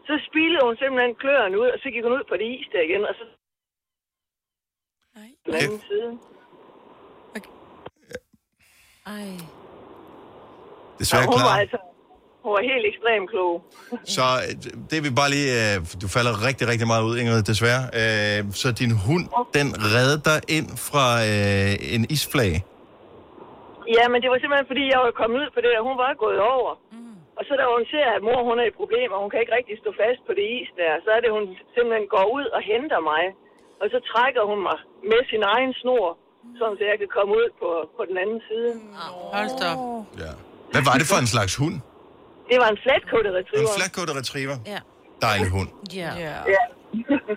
Så spilede hun simpelthen kløerne ud, og så gik hun ud på det is der igen, og så... Nej. På den anden side. Ej. Desværre og hun var klar. altså... Hun var helt ekstremt klog. (laughs) Så øh, det vil bare lige... øh, Du falder rigtig, rigtig meget ud, Ingrid, desværre. Øh, Så din hund, den redder dig ind fra en isflage. Ja, men det var simpelthen fordi, jeg var kommet ud på det, og hun var gået over. Mm. Og så da hun ser, at mor hun er i problemer, og hun kan ikke rigtig stå fast på det is der, så er det, hun simpelthen går ud og henter mig. Og så trækker hun mig med sin egen snor, sådan så jeg kan komme ud på, på den anden side. Hold da. Ja. Hvad var det for en slags hund? Det var en flatcoated retriever. En flatcoated retriever? Ja. Dejlig hund. Ja. Ja.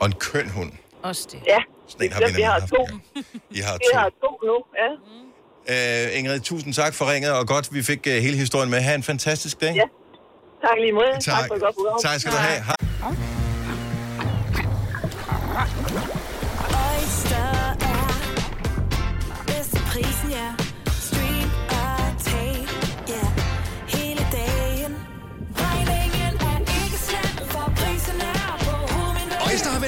Og en køn hund. Også det. Ja. Sådan en har vi vi har to. I har Vi to. har to nu, ja. Øh, Ingrid, tusind tak for ringet, og godt, vi fik uh, hele historien med. Ha' en fantastisk dag. Ja. Tak lige måde. Tak. tak for et godt program. Tak skal du have. Hej. Oyster er bedst til prisen, ja.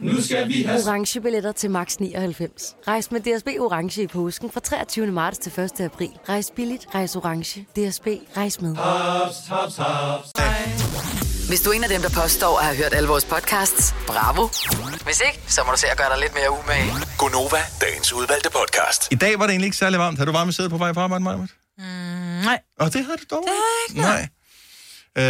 Nu skal vi have... Orange billetter til max 99. Rejs med DSB Orange i påsken fra 23. marts til 1. april. Rejs billigt, rejs orange. DSB, rejs med. Haps, haps, haps. Hvis du er en af dem, der påstår at have hørt alle vores podcasts, bravo. Hvis ikke, så må du se at gøre dig lidt mere umage. Gonova, dagens udvalgte podcast. I dag var det egentlig ikke særlig varmt. Har du varme sæde på vej på arbejde, Maja? Mm, nej. Og det har du dog. Det er ikke Nej. Øh,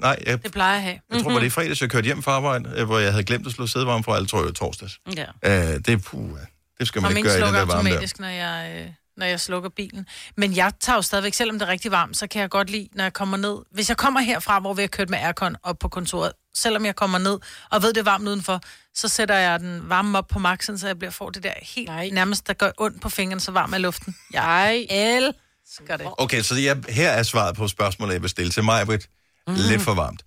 nej, jeg, Det plejer jeg at have. jeg tror, var det i fredags, jeg kørte hjem fra arbejde, øh, hvor jeg havde glemt at slå sædevarme fra, eller tror jeg, torsdags. Ja. Øh, det er puh, det skal man Og ikke gøre i den slukker der varme der. automatisk, når jeg, øh, når jeg slukker bilen. Men jeg tager jo stadigvæk, selvom det er rigtig varmt, så kan jeg godt lide, når jeg kommer ned. Hvis jeg kommer herfra, hvor vi har kørt med aircon op på kontoret, selvom jeg kommer ned og ved, det er varmt udenfor, så sætter jeg den varme op på maxen, så jeg bliver, får det der helt Nej. nærmest, der gør ondt på fingeren, så varm er luften. Jeg elsker det. Okay, så jeg, her er svaret på spørgsmålet, jeg vil stille til mig, Britt. Mm. Lidt for varmt.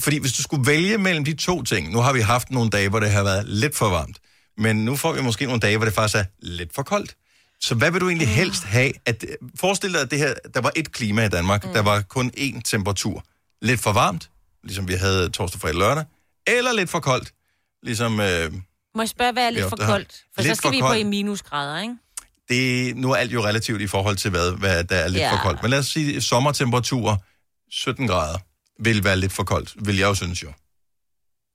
Fordi hvis du skulle vælge mellem de to ting, nu har vi haft nogle dage, hvor det har været lidt for varmt, men nu får vi måske nogle dage, hvor det faktisk er lidt for koldt. Så hvad vil du egentlig helst have? At, forestil dig, at det her, der var et klima i Danmark, mm. der var kun én temperatur. Lidt for varmt, ligesom vi havde torsdag, fredag, lørdag, eller lidt for koldt, ligesom... Øh, Må jeg spørge, hvad er lidt for koldt? For så lidt skal for vi på koldt. i minusgrader, ikke? Det, nu er alt jo relativt i forhold til, hvad, hvad der er lidt Ja. for koldt. Men lad os sige, sommertemperatur 17 grader vil være lidt for koldt, vil jeg jo synes jo.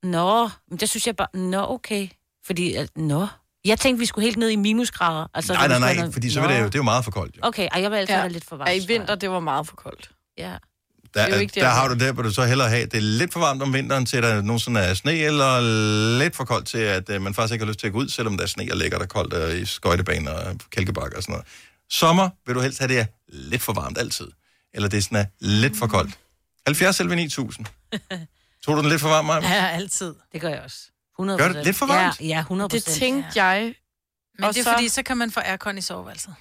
Nå, men det synes jeg bare... Nå, okay. Fordi, øh, nå. Jeg tænkte, vi skulle helt ned i minusgrader. Altså, nej, nej, nej, have- fordi så vil det jo, det er jo meget for koldt. Jo. Okay, ej, jeg vil altid Ja. ja. have lidt for varmt. Ja, i vinter, det var meget for koldt. Ja. Der, Det er der, ikke der der, har hvor- du det, hvor du så hellere have, det er lidt for varmt om vinteren, til der nogensinde er sne, eller lidt for koldt til, at uh, man faktisk ikke har lyst til at gå ud, selvom der er sne og lækker der koldt uh, i skøjtebaner og kælkebakker og sådan noget. Sommer vil du helst have det er lidt for varmt altid. Eller det er sådan er lidt for koldt. 70 selv 9000. Tog du den lidt for varm, Maja? Ja, altid. Det gør jeg også. 100 Gør det lidt for varmt? Ja, ja 100 Det tænkte jeg. Men Og det er så- fordi, så kan man få aircon i soveværelset.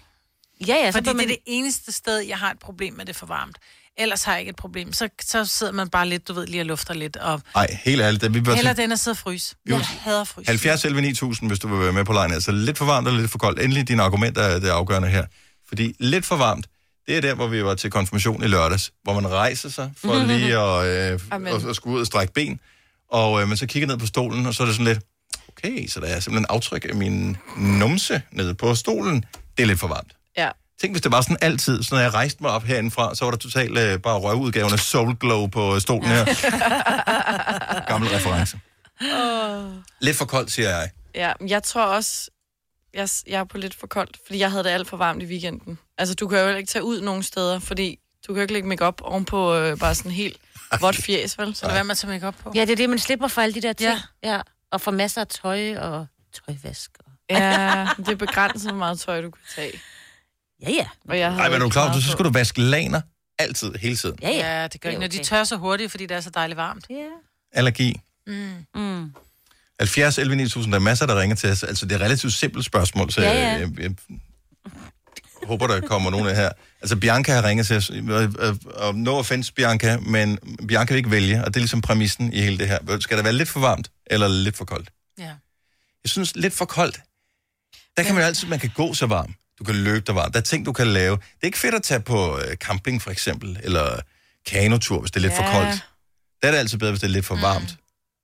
Ja, ja, så Fordi får det man- er det eneste sted, jeg har et problem med det for varmt. Ellers har jeg ikke et problem. Så, så sidder man bare lidt, du ved, lige og lufter lidt. Og Nej, helt ærligt. Det, vi bør heller til- den at sidde og fryse. Jo. Jeg hader frys. 70 11 9000, hvis du vil være med på lejen. Altså lidt for varmt eller lidt for koldt. Endelig dine argumenter er det afgørende her. Fordi lidt for varmt, det er der, hvor vi var til konfirmation i lørdags, hvor man rejser sig for (laughs) lige at, øh, Amen. at, at skulle ud og strække ben. Og øh, man så kigger ned på stolen, og så er det sådan lidt, okay, så der er simpelthen aftryk af min numse nede på stolen. Det er lidt for varmt. Ja. Tænk, hvis det var sådan altid, så når jeg rejste mig op herindefra, så var der totalt øh, bare røvudgaven af Soul Glow på stolen her. (laughs) Gammel reference. Oh. Lidt for koldt, siger jeg. Ja, men jeg tror også, jeg, jeg er på lidt for koldt, fordi jeg havde det alt for varmt i weekenden. Altså, du kan jo ikke tage ud nogen steder, fordi du kan jo ikke lægge makeup ovenpå øh, bare sådan helt (laughs) vådt fjes, vel? Så hvad man tager make op på. Ja, det er det, man slipper for alle de der ting. Ja. Ja. ja. Og får masser af tøj og tøjvask. Og... Ja, (laughs) det er begrænset, hvor meget tøj, du kan tage. Ja, ja. Og jeg Nej, men er du klar, så skal du vaske laner altid, hele tiden. Ja, ja. ja det gør Det ikke, når de okay. tør så hurtigt, fordi det er så dejligt varmt. Ja. Allergi. Mm. Mm. 70 11 9000, der er masser, der ringer til os. Altså, det er et relativt simpelt spørgsmål, så Ja, ja. Jeg, jeg, jeg håber, der kommer nogen af her. Altså, Bianca har ringet til os, og, og, og no offense, Bianca, men Bianca vil ikke vælge, og det er ligesom præmissen i hele det her. Skal det være lidt for varmt, eller lidt for koldt? Ja. Jeg synes, lidt for koldt, der kan man jo altid, man kan gå så varm. Du kan løbe dig varm. Der er ting, du kan lave. Det er ikke fedt at tage på øh, camping, for eksempel, eller kanotur, hvis det er lidt ja. for koldt. Der er det altid bedre, hvis det er lidt for varmt.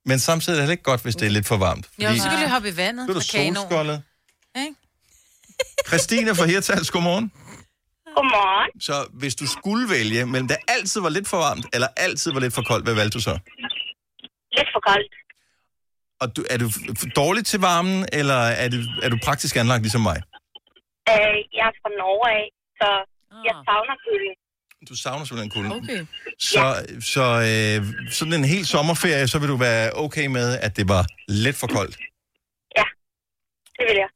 Men samtidig er det heller ikke godt, hvis det er lidt for varmt. Jo, så kan du hoppe i vandet Så er du solskoldet. Ikke? Christine fra Hirtals, godmorgen. Godmorgen. Så hvis du skulle vælge, mellem det altid var lidt for varmt, eller altid var lidt for koldt, hvad valgte du så? Lidt for koldt. Og du, er du dårlig til varmen, eller er du, er du praktisk anlagt ligesom mig? Øh, jeg er fra Norge af, så jeg savner kulden. Du savner simpelthen kulden. Okay. Så, så øh, sådan en hel sommerferie, så vil du være okay med, at det var lidt for koldt. Det vil jeg.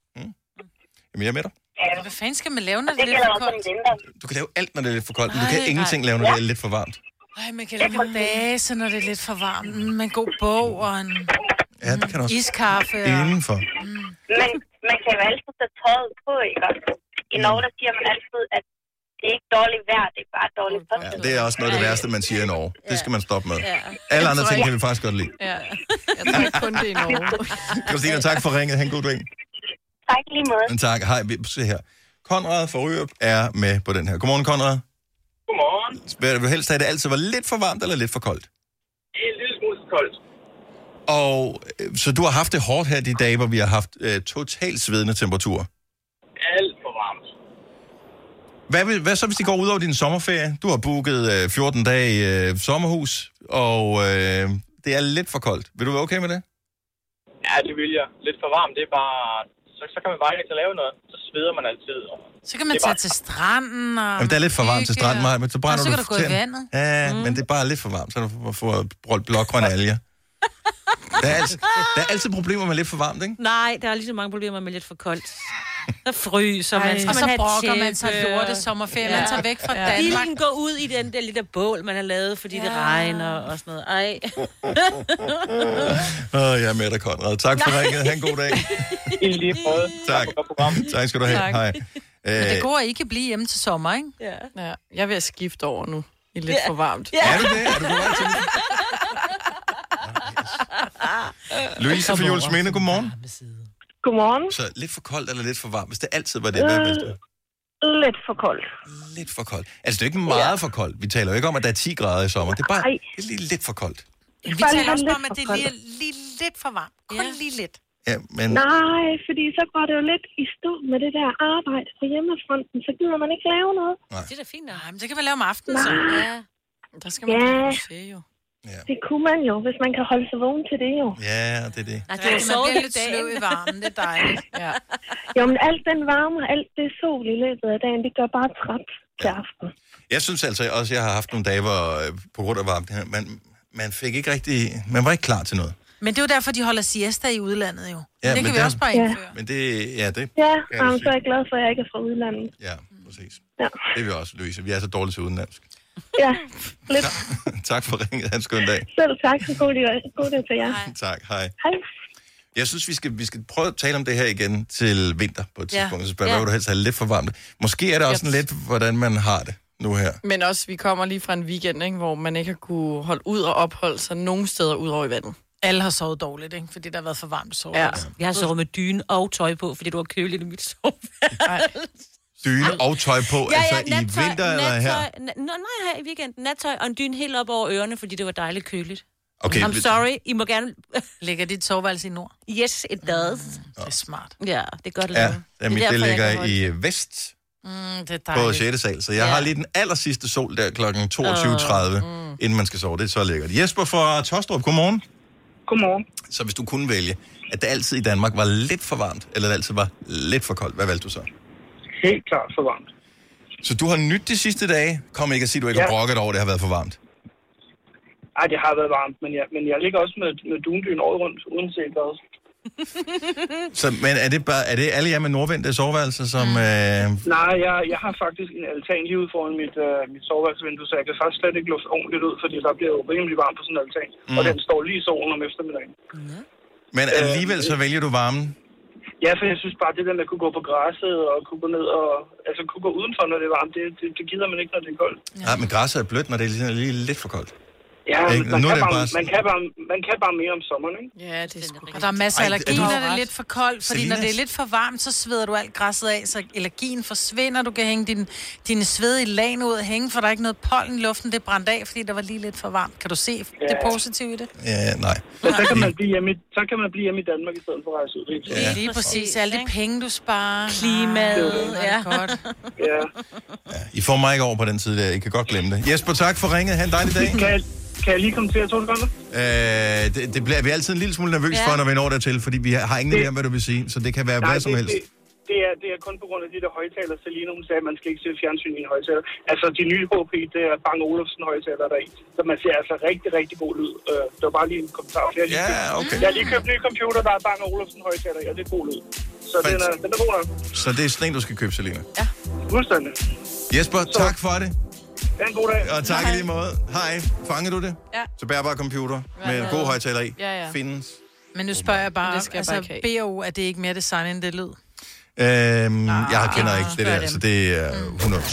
Jamen, jeg er med dig. Ja. Hvad fanden skal man lave, når det det er lidt for koldt? Du kan lave alt, når det er lidt for koldt, men du kan ingenting lave, når det er lidt for varmt. Ej, man kan lave en base, når det er lidt for varmt. Mm, Med en god bog og en Ja, det kan også. iskaffe. Og... Indenfor. Men man kan jo altid tage tøjet på, ikke? I Norge, der siger man altid, at det er ikke dårligt vejr, det er bare dårligt Ja, det er også noget af det værste, man siger i Norge. Det skal man stoppe med. Ja. Alle andre ting kan vi faktisk godt lide. Ja. Jeg tror ikke kun det i Norge. (laughs) Christina, tak for ringet. Ha' en god dag. Tak lige måde. Men tak. Hej, vi- se her. Konrad fra Ryrup er med på den her. Godmorgen, Konrad. Godmorgen. Vil du helst have, at det altid var lidt for varmt eller lidt for koldt? Det er en lille smule for koldt. Og øh, så du har haft det hårdt her de dage, hvor vi har haft øh, totalt svedende temperaturer. Alt for varmt. Hvad, vil, hvad så, hvis de går ud over din sommerferie? Du har booket øh, 14 dage øh, sommerhus, og øh, det er lidt for koldt. Vil du være okay med det? Ja, det vil jeg. Lidt for varmt, det er bare... Så, så kan man bare ikke lave noget. Så sveder man altid. Og Så kan man det tage bare- til stranden og... Jamen, det er lidt for varmt til stranden, Maja, men så og brænder så du kan du gå i vandet. Ja, mm. men det er bare lidt for varmt, så du får- får blågrønne (laughs) alger. Der er, altså, der er altid problemer med lidt for varmt, ikke? Nej, der er lige så mange problemer med lidt for koldt. Der fryser man. Ej, Skal og så have brokker man sig lorte sommerferie. Man tager væk fra Danmark. Bilen går ud i den der lille bål, man har lavet, fordi ja. det regner og sådan noget. Ej. (laughs) Åh, jeg er med dig, Konrad. Tak for ringet. Ha' en god dag. I lige måde. Tak. Tak skal du have. Tak. Hej. Men det Øh, går at I kan blive hjemme til sommer, ikke? Ja. ja. Jeg vil skifte over nu. I lidt Ja. for varmt. Ja. Er du det? Er du på vej til det? (laughs) Louise fra Jules Minde, godmorgen. Godmorgen. Så lidt for koldt eller lidt for varmt? Hvis det altid var det, hvad Øh? Lidt for koldt. Lidt for koldt. Altså, det er ikke meget for koldt. Vi taler jo ikke om, at der er 10 grader i sommer. Det er bare Ej. det er lige lidt for koldt. Vi taler også om, at det er lige, lige lidt for varmt. Kun lige lidt. Ja, men Nej, fordi så går det jo lidt i stå med det der arbejde på hjemmefronten, så gider man ikke lave noget. Det er da fint. Nej, men det kan man lave om aftenen, så. Nej. Ja. Der skal man Ja. se jo. Det kunne man jo, hvis man kan holde sig vågen til det jo. ja, det er det. Nej, det er jo man bliver lidt sløv i varmen. Det er dejligt. (laughs) Ja. Jo, men alt den varme og alt det sol i løbet af dagen, det gør bare træt til aften. Jeg synes altså også, at jeg har haft nogle dage, hvor øh, på grund af varmt, man, man fik ikke rigtig, man var ikke klar til noget. Men det er jo derfor, de holder siesta i udlandet jo. Ja, det men kan vi også bare Ja. indføre. Men det, ja, det, Ja, kan jeg jamen, sige. så er jeg glad for, at jeg ikke er fra udlandet. Ja, præcis. Ja, Det er vi også, Louise. Vi er så dårlige til udenlandsk. Ja (laughs) lidt. tak for ringet. Ha' en skøn dag. Selv tak. God dag, god dag til jer. Tak, hej. Hej. Jeg synes, vi skal, vi skal prøve at tale om det her igen til vinter på et Ja. tidspunkt. Så spørger, Ja. hvad vil du helst have lidt for varmt? Måske er det også sådan lidt, hvordan man har det nu her. Men også, vi kommer lige fra en weekend, ikke, hvor man ikke har kunne holde ud og opholde sig nogen steder ud over i vandet. Alle har sovet dårligt, ikke? Fordi der har været for varmt at sove. Ja. Jeg har sovet med dyne og tøj på, fordi du var køligt i mit soveværelse. Dyne og tøj på, ja, altså i vinter eller her? nattøj, Nå, nej, her i weekenden. Nattøj og en dyne helt op over ørerne, fordi det var dejligt køligt. Okay, I'm sorry, I må gerne... (laughs) Ligger dit soveværelse i nord? Yes, it does. Det er smart. Ja, det er godt Ja, lavet. det, er mit, det derfor, jeg ligger i det. vest Mm, det er på dejligt. 6. sal, så jeg har lige den aller sidste sol der kl. 22.30, inden man skal sove. Det er så lækkert. Jesper fra Tostrup, godmorgen. Godmorgen. Så hvis du kunne vælge, at det altid i Danmark var lidt for varmt, eller det altid var lidt for koldt, hvad valgte du så? Helt klart for varmt. Så du har nyt de sidste dage. Kom ikke at sige, at du ikke Ja. har brokket over, at det har været for varmt. Ej, det har været varmt, men jeg, men jeg ligger også med, med dundyn året rundt, uanset hvad. (laughs) Så, men er det, bare, er det alle jer med nordvendte soveværelser, som... Øh, Nej, jeg, jeg har faktisk en altan lige ude foran mit, øh, mit soveværelsesvindue, så jeg kan faktisk slet ikke lufte ordentligt ud, fordi der bliver jo rimelig varmt på sådan en altan. Mm. Og Mm. den står lige i solen om eftermiddagen. men alligevel så vælger du varmen. Ja, for jeg synes bare, det der med at kunne gå på græsset og kunne gå ned og... Altså kunne gå udenfor, når det er varmt, det, det, det gider man ikke, når det er koldt. Ja. men græsset er blødt, når det er lige, lige lidt for koldt. Ja, Ikke? man Nu kan, det bare, bare- man, kan bare, man kan bare mere om sommeren, ikke? Ja, det er sgu Og der er masser af allergi, når det er lidt for koldt. Fordi når Selinas- det er lidt for varmt, så sveder du alt græsset af, så allergien forsvinder. Du kan hænge din, dine svedige lag ud og hænge, for der er ikke noget pollen i luften. Det er brændt af, fordi der var lige lidt for varmt. Kan du se det positive i det? Ja, nej. Men så kan man blive hjemme, i- så kan man blive hjemme i Danmark i stedet for at rejse ud. Ikke? Ja. Lige præcis. Alle de penge, du sparer. Klimaet, ja. ja. Godt. Ja. I får mig ikke over på den side der. I kan godt glemme det. Jesper, tak for ringet. Ha' en dejlig dag. Kan jeg, lige komme til at to sekunder? Øh, det, det bliver vi er altid en lille smule nervøs Ja. for, når vi når dertil, fordi vi har ingen idé om, hvad du vil sige. Så det kan være hvad som det, helst. Det, det, er, det er kun på grund af de der højtaler, Selina hun sagde, at man skal ikke se fjernsyn i en højtaler. Altså, de nye HP, det er Bang Olufsen højtaler der er i. Så man ser altså rigtig, rigtig god lyd. Øh, det var bare lige en kommentar. Jeg har lige, Ja, købt- okay. Jeg har lige købt en ny computer, der er Bang Olufsen højtaler i, og det er god lyd. Så den er, den er god nok. Så det er sådan en, du skal købe, Selina. Fuldstændig. Jesper, tak for det. Ha' en god dag. Og tak i lige måde. Hej. Fanger du det? Ja. Så bærbar computer med Ja. god højtaler i. Ja, ja. Findes. Men nu spørger jeg bare, Det skal jeg altså bare ikke BO, er det ikke mere design, end det lyd? Øhm, jeg kender Ah, ikke det der, dem. så det er 100.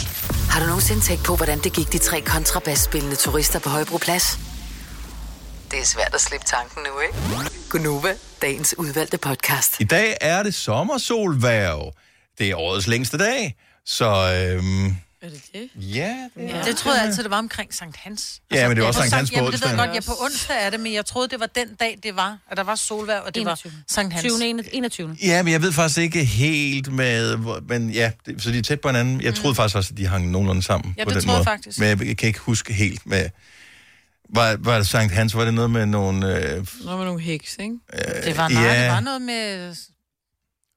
Har du nogensinde tænkt på, hvordan det gik de tre kontrabasspillende turister på Højbroplads? Det er svært at slippe tanken nu, ikke? Gunova, dagens udvalgte podcast. I dag er det sommersolværv. Det er årets længste dag, så øhm, Er det det? ja, det Ja. Det troede jeg altid, det var omkring Sankt Hans. Ja, men det var også Sankt Hans på Jamen, det ved jeg godt, ja, på onsdag er det, men jeg troede, det var den dag, det var, at der var solværv, og det 21. var Sankt Hans. 20. 21. Ja, men jeg ved faktisk ikke helt med... Men ja, det, så de er tæt på hinanden. Jeg troede faktisk også, at de hang nogenlunde sammen Mm. Ja, på det den troede jeg måde. faktisk. Men jeg kan ikke huske helt med... Var, var det Sankt Hans? Var det noget med nogle... Øh, Nå, med nogle heks, ikke? Det var, nej, ja. det var noget med...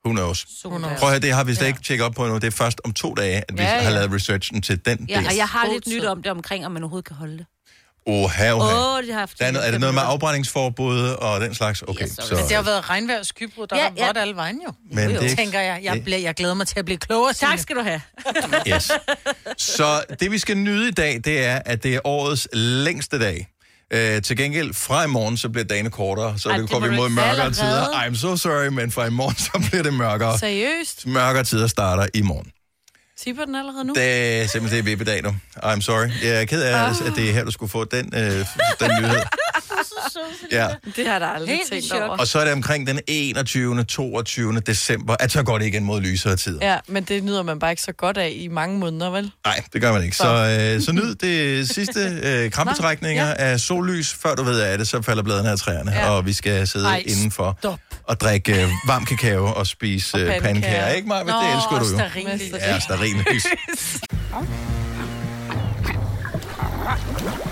who knows? Solværv. Prøv at høre, det har vi slet ikke tjekket op på endnu. Det er først om to dage, at vi Ja, har ja. lavet researchen til den Ja, del. og jeg har lidt nyt om det omkring, om man overhovedet kan holde det. Oha, oha. Åh, det har haft. Der er, noget, er det noget med afbrændingsforbud og den slags? Okay, Men det har jo været regnvejr og skybrud, der Ja, ja, ja. alle vejen jo. Men det ikke- tænker jeg. Jeg, det- bliver, jeg glæder mig til at blive klogere. Tak skal du have. Yes. Så det, vi skal nyde i dag, det er, at det er årets længste dag. Øh, til gengæld, fra i morgen, så bliver dagene kortere, så Ej, det det går vi mod mørkere allerede. tider. I'm so sorry, men fra i morgen, (laughs) så bliver det mørkere. Seriøst? Mørkere tider starter i morgen. Tipper den allerede nu? Det er simpelthen det er vippedag nu. I'm sorry. Jeg er ked af, Ah. at det er her, du skulle få den, øh, den nyhed. Ja. Det har da aldrig Helt tænkt over. Og så er det omkring den 21. 22. december, at så går det igen mod lysere tider. Ja, men det nyder man bare ikke så godt af i mange måneder, vel? Nej, det gør man ikke. Så, øh, så nyd det sidste øh, (laughs) krampetrækninger Nå, ja. af sollys. Før du ved af det, så falder bladene af træerne, ja. Og vi skal sidde Ej, indenfor stop. og drikke øh, varm kakao og spise øh, pandekager. pandekager. Ikke mig, men det elsker du jo. stearinlys. Ja, stearinlys. (laughs) Oyster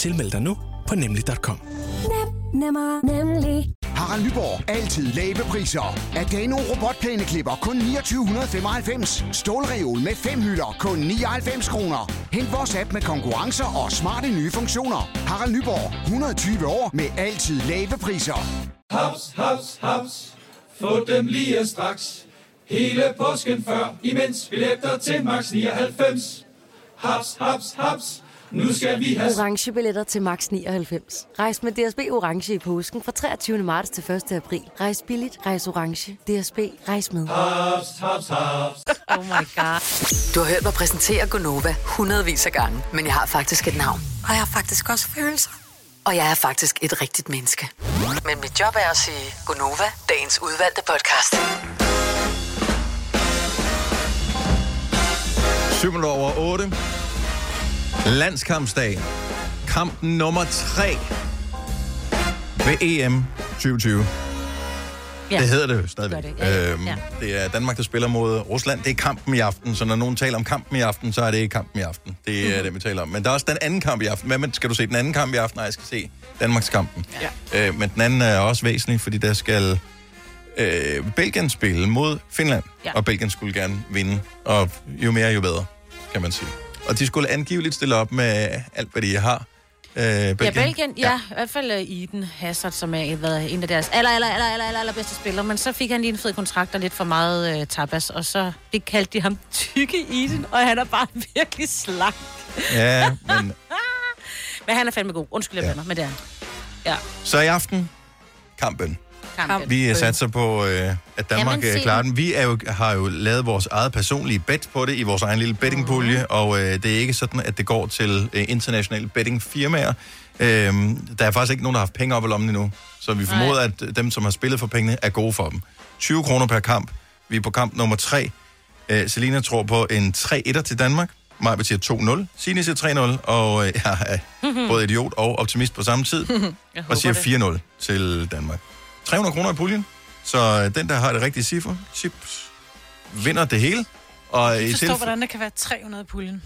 Tilmeld dig nu på nemlig.com. Nemmer, nemlig. Harald Nyborg. Altid lave priser. Adano robotplæneklipper kun 2995. Stålreol med fem hylder kun 99 kroner. Hent vores app med konkurrencer og smarte nye funktioner. Harald Nyborg. 120 år med altid lave priser. Haps, haps, haps. Få dem lige straks. Hele påsken før, imens billetter til max 99. Haps, haps, haps. Nu skal vi have... Orange billetter til max 99. Rejs med DSB Orange i påsken fra 23. marts til 1. april. Rejs billigt, rejs orange. DSB, rejs med. Haps, haps, haps. Oh my god. Du har hørt mig præsentere Gonova hundredvis af gange, men jeg har faktisk et navn. Og jeg har faktisk også følelser. Og jeg er faktisk et rigtigt menneske. Men mit job er at sige Gonova, dagens udvalgte podcast. 7 minutter over 8. Landskampsdag. Kampen nummer 3 ved EM 2020. Ja. Det hedder det jo stadigvæk. Det ja, ja. Øhm, Ja. det er Danmark, der spiller mod Rusland. Det er kampen i aften, så når nogen taler om kampen i aften, så er det ikke kampen i aften. Det er det, vi taler om. Men der er også den anden kamp i aften. Hvad med, skal du se den anden kamp i aften? Nej, jeg skal se Danmarks kampen. Ja. Øh, men den anden er også væsentlig, fordi der skal øh, Belgien spille mod Finland. Ja. Og Belgien skulle gerne vinde. Og jo mere, jo bedre, kan man sige. Og de skulle angiveligt stille op med alt, hvad de har. Øh, Belgien. Ja, Belgien, ja, i hvert fald uh, Eden Hazard, som er været en af deres aller, aller, aller, aller, aller, aller bedste spillere. Men så fik han lige en fed kontrakt og lidt for meget uh, tapas, og så det kaldte de ham (laughs) tykke Eden, og han er bare (laughs) virkelig slank. Ja, men (laughs) Men han er fandme god. Undskyld, jeg Ja. blander, men det er han. Ja, så i aften, kampen. Kampen. Vi øh, satser på, øh, at Danmark man øh, klarer den? Vi er jo, har jo lavet vores eget personlige bet på det i vores egen lille bettingpulje, Mhm. og øh, det er ikke sådan, at det går til øh, internationale bettingfirmaer. Øhm, der er faktisk ikke nogen, der har haft penge op i lommen endnu, så vi formoder, at dem, som har spillet for pengene, er gode for dem. 20 kroner per kamp. Vi er på kamp nummer 3. Øh, Selina tror på en 3-1'er til Danmark. Maja siger 2-0. Signe siger 3-0, og øh, jeg er (laughs) både idiot og optimist på samme tid. (laughs) Og siger håber 4-0 til Danmark. 300 kroner i puljen, så øh, den, der har det rigtige ciffer, chips, vinder det hele. Og Jeg i forstår, tilf- hvordan der kan være 300 i puljen.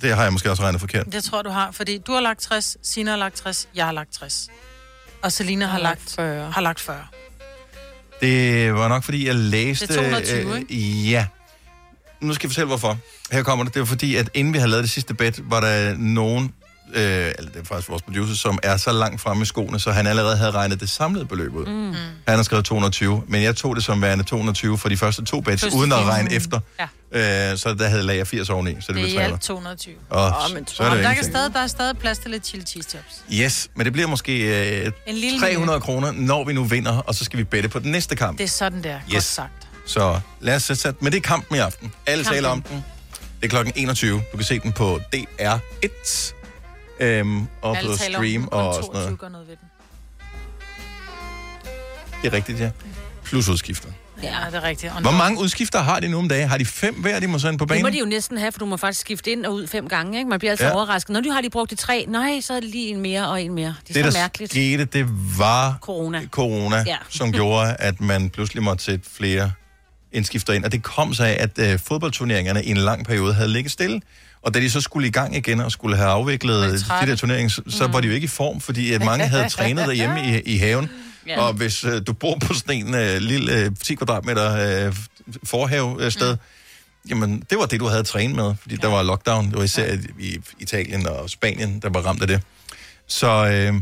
det har jeg måske også regnet forkert. Det tror du har, fordi du har lagt 60, Sina har lagt 60, jeg har lagt 60. Og Selina har, lagt 40. har lagt 40. Det var nok, fordi jeg læste... Det er 220, øh, Ja. Nu skal jeg fortælle, hvorfor. Her kommer det. Det var fordi, at inden vi havde lavet det sidste bet, var der nogen, øh, eller det er faktisk vores producer, som er så langt fremme i skoene, så han allerede havde regnet det samlede beløb ud. Mm. Han har skrevet 220, men jeg tog det som værende 220 for de første to bets, Første uden at regne efter. Ja. Øh, så der havde lager 80 oveni, så det, Det blev er i 300. alt 220. Åh, Åh, så- men så er det der, kan ingenting. stadig, der er stadig plads til lidt chili cheese tops. Yes, men det bliver måske øh, En lille 300 kroner, når vi nu vinder, og så skal vi bette på den næste kamp. Det er sådan der. Godt Yes. sagt. Så lad os sætte sat. Men det er kampen i aften. Alle Kampen. taler om den. Det er klokken 21. Du kan se den på DR1. Øhm, og Alle på taler om stream og sådan 22 noget. gør noget ved den. Det er rigtigt, ja. Plus udskifter. Ja, det er rigtigt. Og Hvor mange udskifter har de nu om dagen? Har de fem hver, de må sende på Det banen? må de jo næsten have, for du må faktisk skifte ind og ud fem gange, ikke? Man bliver altid Ja. overrasket. Når de har de brugt de tre, nej, så er det lige en mere og en mere. Det er det, så der mærkeligt. skete, det var Corona. corona, Ja. (laughs) som gjorde, at man pludselig måtte sætte flere indskifter ind. Og det kom sig af, at øh, fodboldturneringerne i en lang periode havde ligget stille. Og da de så skulle i gang igen og skulle have afviklet de der turneringer, så, så var de jo ikke i form, fordi at mange havde (laughs) trænet derhjemme i, i haven. Ja. Og hvis øh, du bor på sådan en øh, lille øh, 10 kvadratmeter øh, forhave øh, sted, mm. jamen det var det, du havde trænet med, fordi ja. der var lockdown. Det var især ja. i Italien og Spanien, der var ramt af det. Så, øh,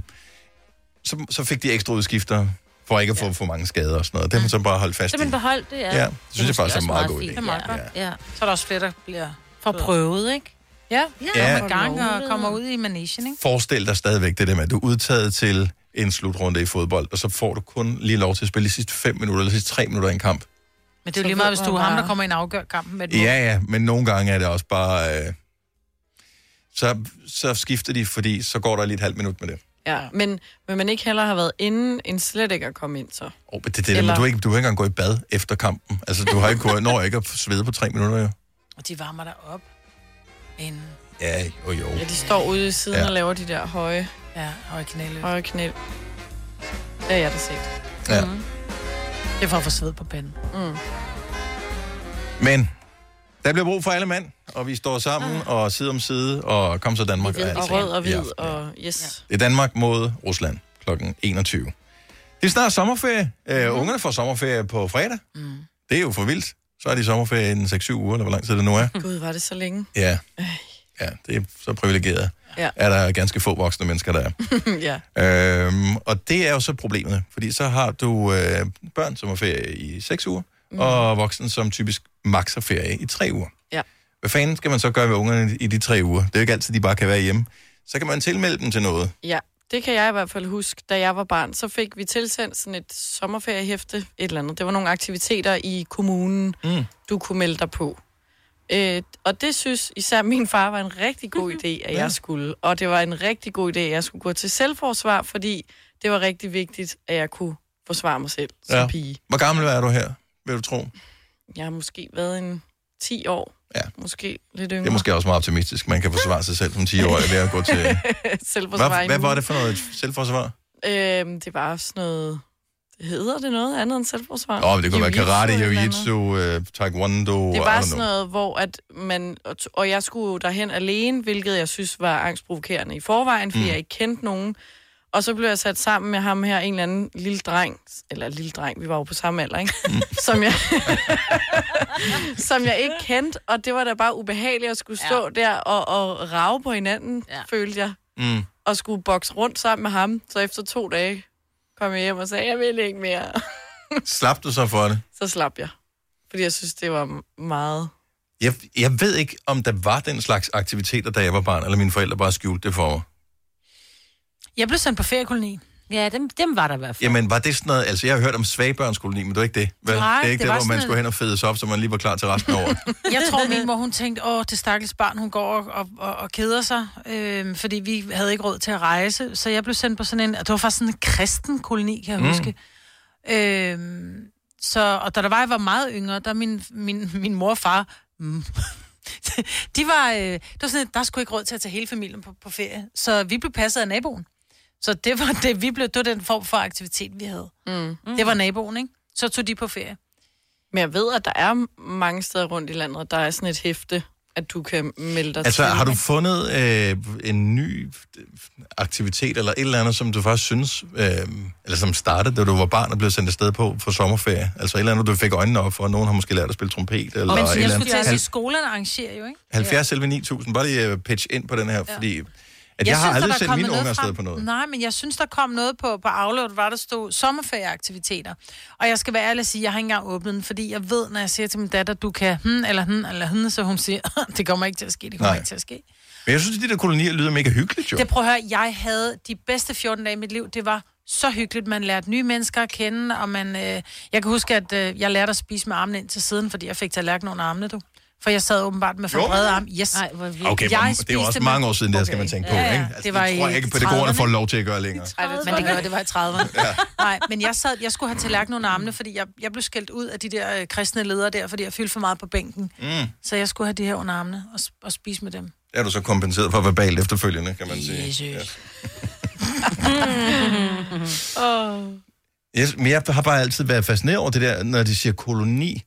så, så fik de ekstra udskifter for ikke at få for mange skader og sådan noget. Det har man så bare holdt fast i. Simpelthen beholdt det, ja. Ja, det synes jeg faktisk er meget god idé. Det er meget Ja. godt. Ja. Så er der også flere, der bliver... For prøvet, ikke? Ja, Ja. ja. Kommer gang og kommer ud i managen, ikke? Forestil dig stadigvæk det der med, at du er udtaget til en slutrunde i fodbold, og så får du kun lige lov til at spille de sidste 5 minutter, eller de sidste 3 minutter i en kamp. Men det er jo lige meget, hvis du er ham, der kommer ind og afgør kampen med. Ja, ja, men nogle gange er det også bare... Øh, så, så skifter de, fordi så går der lige et halvt minut med det. Ja, men vil man ikke heller have været inden, end slet ikke at komme ind, så? Oh, men det, er det der, Eller- men du, er ikke, du har ikke engang gået i bad efter kampen. Altså, du har ikke gået, når ikke at svede på tre minutter, jo. Og de varmer dig op. Inden. Ja, jo, jo. Ja, de står ude i siden Ja. ja. og laver de der høje, Ja, høje knæløft. høje knæ. Det har jeg da set. Ja. Mm. Det er for at få sved på panden. Mm. Men der bliver brug for alle mand, og vi står sammen og side om side, og kom så Danmark. Og rød og hvid, og yes. Det er Danmark mod Rusland kl. 21. Det er snart sommerferie. Uh, ungerne får sommerferie på fredag. Mm. Det er jo for vildt. Så er de sommerferie i 6-7 uger, eller hvor lang tid det nu er. (laughs) Gud, var det så længe? Ja. Ja, det er så privilegeret. Ja. Er der ganske få voksne mennesker, der er. (laughs) ja. Øhm, og det er jo så problemet, fordi så har du øh, børn, som har ferie i 6 uger, mm. og voksne, som typisk max har ferie i 3 uger. Ja. Hvad fanden skal man så gøre ved ungerne i de 3 uger? Det er jo ikke altid, de bare kan være hjemme. Så kan man tilmelde dem til noget. Ja, det kan jeg i hvert fald huske. Da jeg var barn, så fik vi tilsendt sådan et sommerferiehæfte, et eller andet. Det var nogle aktiviteter i kommunen, mm. du kunne melde dig på. Øh, og det synes især min far var en rigtig god (laughs) idé, at jeg skulle. Og det var en rigtig god idé, at jeg skulle gå til selvforsvar, fordi det var rigtig vigtigt, at jeg kunne forsvare mig selv som Ja. pige. Hvor gammel er du her, vil du tro? Jeg har måske været en 10 år. Ja. Måske lidt yngre. Det er måske også meget optimistisk. Man kan forsvare sig selv som 10-årig ved at gå til... (laughs) selvforsvar Hvad, hvad var det for noget selvforsvar? Øhm, det var sådan noget... Hedder det noget andet end selvforsvar? Åh, oh, det kunne være karate, jiu-jitsu, øh, taekwondo, Det var sådan noget, hvor at man... og jeg skulle derhen alene, hvilket jeg synes var angstprovokerende i forvejen, fordi mm. jeg ikke kendte nogen. Og så blev jeg sat sammen med ham her, en eller anden lille dreng, eller lille dreng, vi var jo på samme alder, ikke? Mm. (laughs) som, jeg, (laughs) som jeg ikke kendte, og det var da bare ubehageligt at skulle stå ja. der og, og rave på hinanden, ja. følte jeg. Mm. Og skulle bokse rundt sammen med ham. Så efter to dage kom jeg hjem og sagde, jeg vil ikke mere. (laughs) Slap du så for det? så slap jeg. Fordi jeg synes, det var meget... Jeg, jeg ved ikke, om der var den slags aktiviteter, da jeg var barn, eller mine forældre bare skjulte det for mig. Jeg blev sendt på feriekoloni. Ja, dem, dem var der i hvert fald. Jamen, var det sådan noget... Altså, jeg har hørt om svagebørnskoloni, men det var ikke det. Vel? Nej, det er ikke det det, var hvor man skulle en- hen og fedes op, så man lige var klar til resten af året. (laughs) Jeg tror, min mor, hun tænkte, åh, det stakkels barn, hun går og, og, og, og keder sig, øh, fordi vi havde ikke råd til at rejse. Så jeg blev sendt på sådan en, det var faktisk sådan en kristen koloni, kan jeg Mm. mm. huske. Øh, så, og da der var, jeg var meget yngre, der min, min, min mor og far, mm, (laughs) de var, øh, det var sådan, der skulle ikke råd til at tage hele familien på, på ferie. Så vi blev passet af naboen. Så det var, (laughs) det, vi blev, det var den form for aktivitet, vi havde. Mm. Det var naboen, ikke? Så tog de på ferie. Men jeg ved, at der er mange steder rundt i landet, der er sådan et hæfte, at du kan melde dig Altså, til. har du fundet øh, en ny aktivitet eller et eller andet, som du faktisk synes, øh, eller som startede, da du var barn og blev sendt afsted på for sommerferie? Altså et eller andet, du fik øjnene op for, og nogen har måske lært at spille trompet, eller Men et så eller jeg skulle andet. til at sige, skolerne arrangerer jo, ikke? 70 selv 9000, bare lige uh, pitch ind på den her, fordi at jeg, jeg har synes, aldrig der er sendt mine unger afsted på noget. Nej, men jeg synes, der kom noget på, på Outlook, hvor der stod sommerferieaktiviteter. Og jeg skal være ærlig og sige, jeg har ikke engang åbnet den, fordi jeg ved, når jeg siger til min datter, du kan hmm, eller hmm, eller hmm, så hun siger, (laughs) det kommer ikke til at ske, det kommer Nej. ikke til at ske. Men jeg synes, at de der kolonier lyder mega hyggeligt, jo. Det prøv at høre, jeg havde de bedste 14 dage i mit liv. Det var så hyggeligt. Man lærte nye mennesker at kende, og man, øh, jeg kan huske, at øh, jeg lærte at spise med armene ind til siden, fordi jeg fik tallerken under armene, du. For jeg sad åbenbart med for Jo. brede arme. Yes. Ej, Okay, hvor, det er jo spiste også med- mange år siden, det her skal man tænke på, Ja, ja. ikke? Altså, Det det, var det tror i jeg ikke, pædagogerne 30'erne. får lov til at gøre længere. Men det gjorde det var i 30'erne. Ja. Nej, men jeg, sad, jeg skulle have tallerken under armene, fordi jeg, jeg blev skældt ud af de der øh, kristne ledere der, fordi jeg fyldte for meget på bænken. Mm. Så jeg skulle have de her under armene og, s- og spise med dem. Det er du så kompenseret for verbalt efterfølgende, kan man sige. Jesus. Ja. (laughs) (laughs) oh. Yes, men jeg har bare altid været fascineret over det der, når de siger koloni.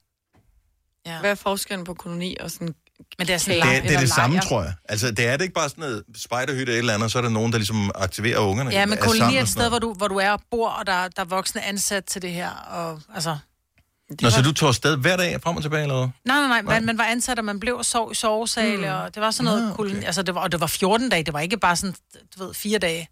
Ja. Hvad er forskellen på koloni og sådan... Men det er Det, er- det er det samme, tror jeg. Altså, det er det ikke bare sådan noget spejderhytte eller et eller andet, så er der nogen, der ligesom aktiverer ungerne. Ja, men koloni er og et sådan sted, hvor du, hvor du er og bor, og der, der er voksne ansat til det her. Og, altså, Nå, så du tog afsted hver dag frem og tilbage, eller hvad? Nej, nej, nej, man, man var ansat, og man blev og sov i sovesale, mm. og det var sådan noget, ah, okay. koloni, altså det var, og det var 14 dage, det var ikke bare sådan, du ved, fire dage.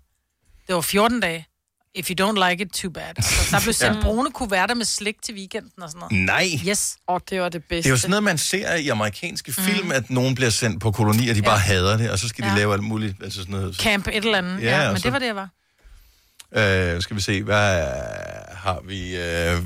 Det var 14 dage. If you don't like it, too bad. Altså, der blev (laughs) sendt Ja. ja. brune kuverter med slik til weekenden og sådan noget. Nej. Yes. Og det var det bedste. Det er jo sådan noget, man ser i amerikanske film, mm. at nogen bliver sendt på koloni, og de bare hader det, og så skal de Ja. lave alt muligt. Altså sådan noget. Camp et eller andet. Ja, Ja, ja men så- det var det, jeg var. Øh, skal vi se, hvad har vi? Øh,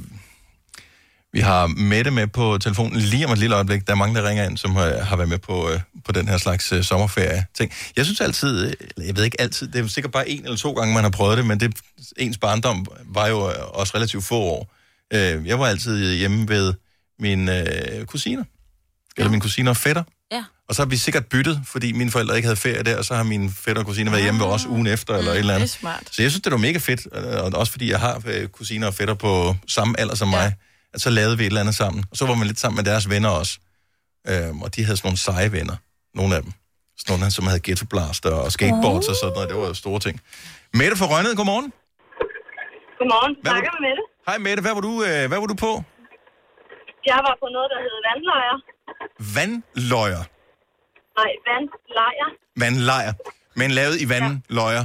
vi har Mette med på telefonen lige om et lille øjeblik. Der er mange, der ringer ind, som har, har været med på, øh, på den her slags øh, sommerferie-ting. Jeg synes altid, øh, eller jeg ved ikke altid, det er sikkert bare en eller to gange, man har prøvet det, men det, ens barndom var jo også relativt få år. Jeg var altid hjemme ved mine kusiner. Eller mine kusiner og fætter. Ja. Og så har vi sikkert byttet, fordi mine forældre ikke havde ferie der, og så har mine fætter og kusiner været hjemme ved os ugen efter, eller et eller andet. Det er smart. Så jeg synes, det var mega fedt, og også fordi jeg har kusiner og fætter på samme alder som mig, at så lavede vi et eller andet sammen. Og så var man lidt sammen med deres venner også. Øhm, og de havde sådan nogle seje venner, nogle af dem. Sådan nogle, som havde ghetto blaster og skateboards og sådan noget. Det var jo store ting. Mette fra Rønnet, godmorgen. Godmorgen. Hvad Snakker med Mette. Hej Mette, hvad var du, øh, hvad var du på? Jeg var på noget, der hed vandlejr. Vandløjer. Nej, vandlejr. Vandlejr. Men lavet i vandløjer.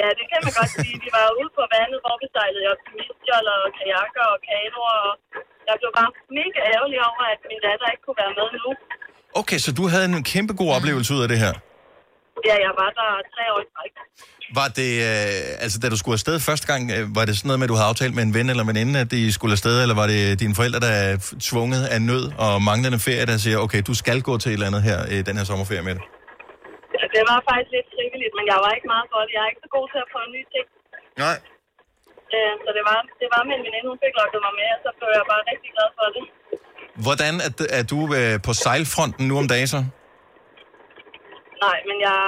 Ja, det kan man godt sige. Vi var ude på vandet, hvor vi sejlede optimistjold og kajakker og kanoer. Og jeg blev bare mega ærgerlig over, at min datter ikke kunne være med nu. Okay, så du havde en kæmpe god oplevelse ud af det her. Ja, jeg var der tre år i træk. Var det, øh, altså da du skulle afsted første gang, øh, var det sådan noget med, at du havde aftalt med en ven eller veninde, at de skulle afsted, eller var det dine forældre, der er tvunget af nød og manglende ferie, der siger, okay, du skal gå til et eller andet her i den her sommerferie med det? Ja, (laughs) Det var faktisk lidt frivilligt, men jeg var ikke meget for det. Jeg er ikke så god til at prøve nye ting. Nej. Øh, Så det var, det var min veninde, hun fik lukket mig med, og så blev jeg bare rigtig glad for det. Hvordan er, er du øh, på sejlfronten nu om dagen så? Nej, men jeg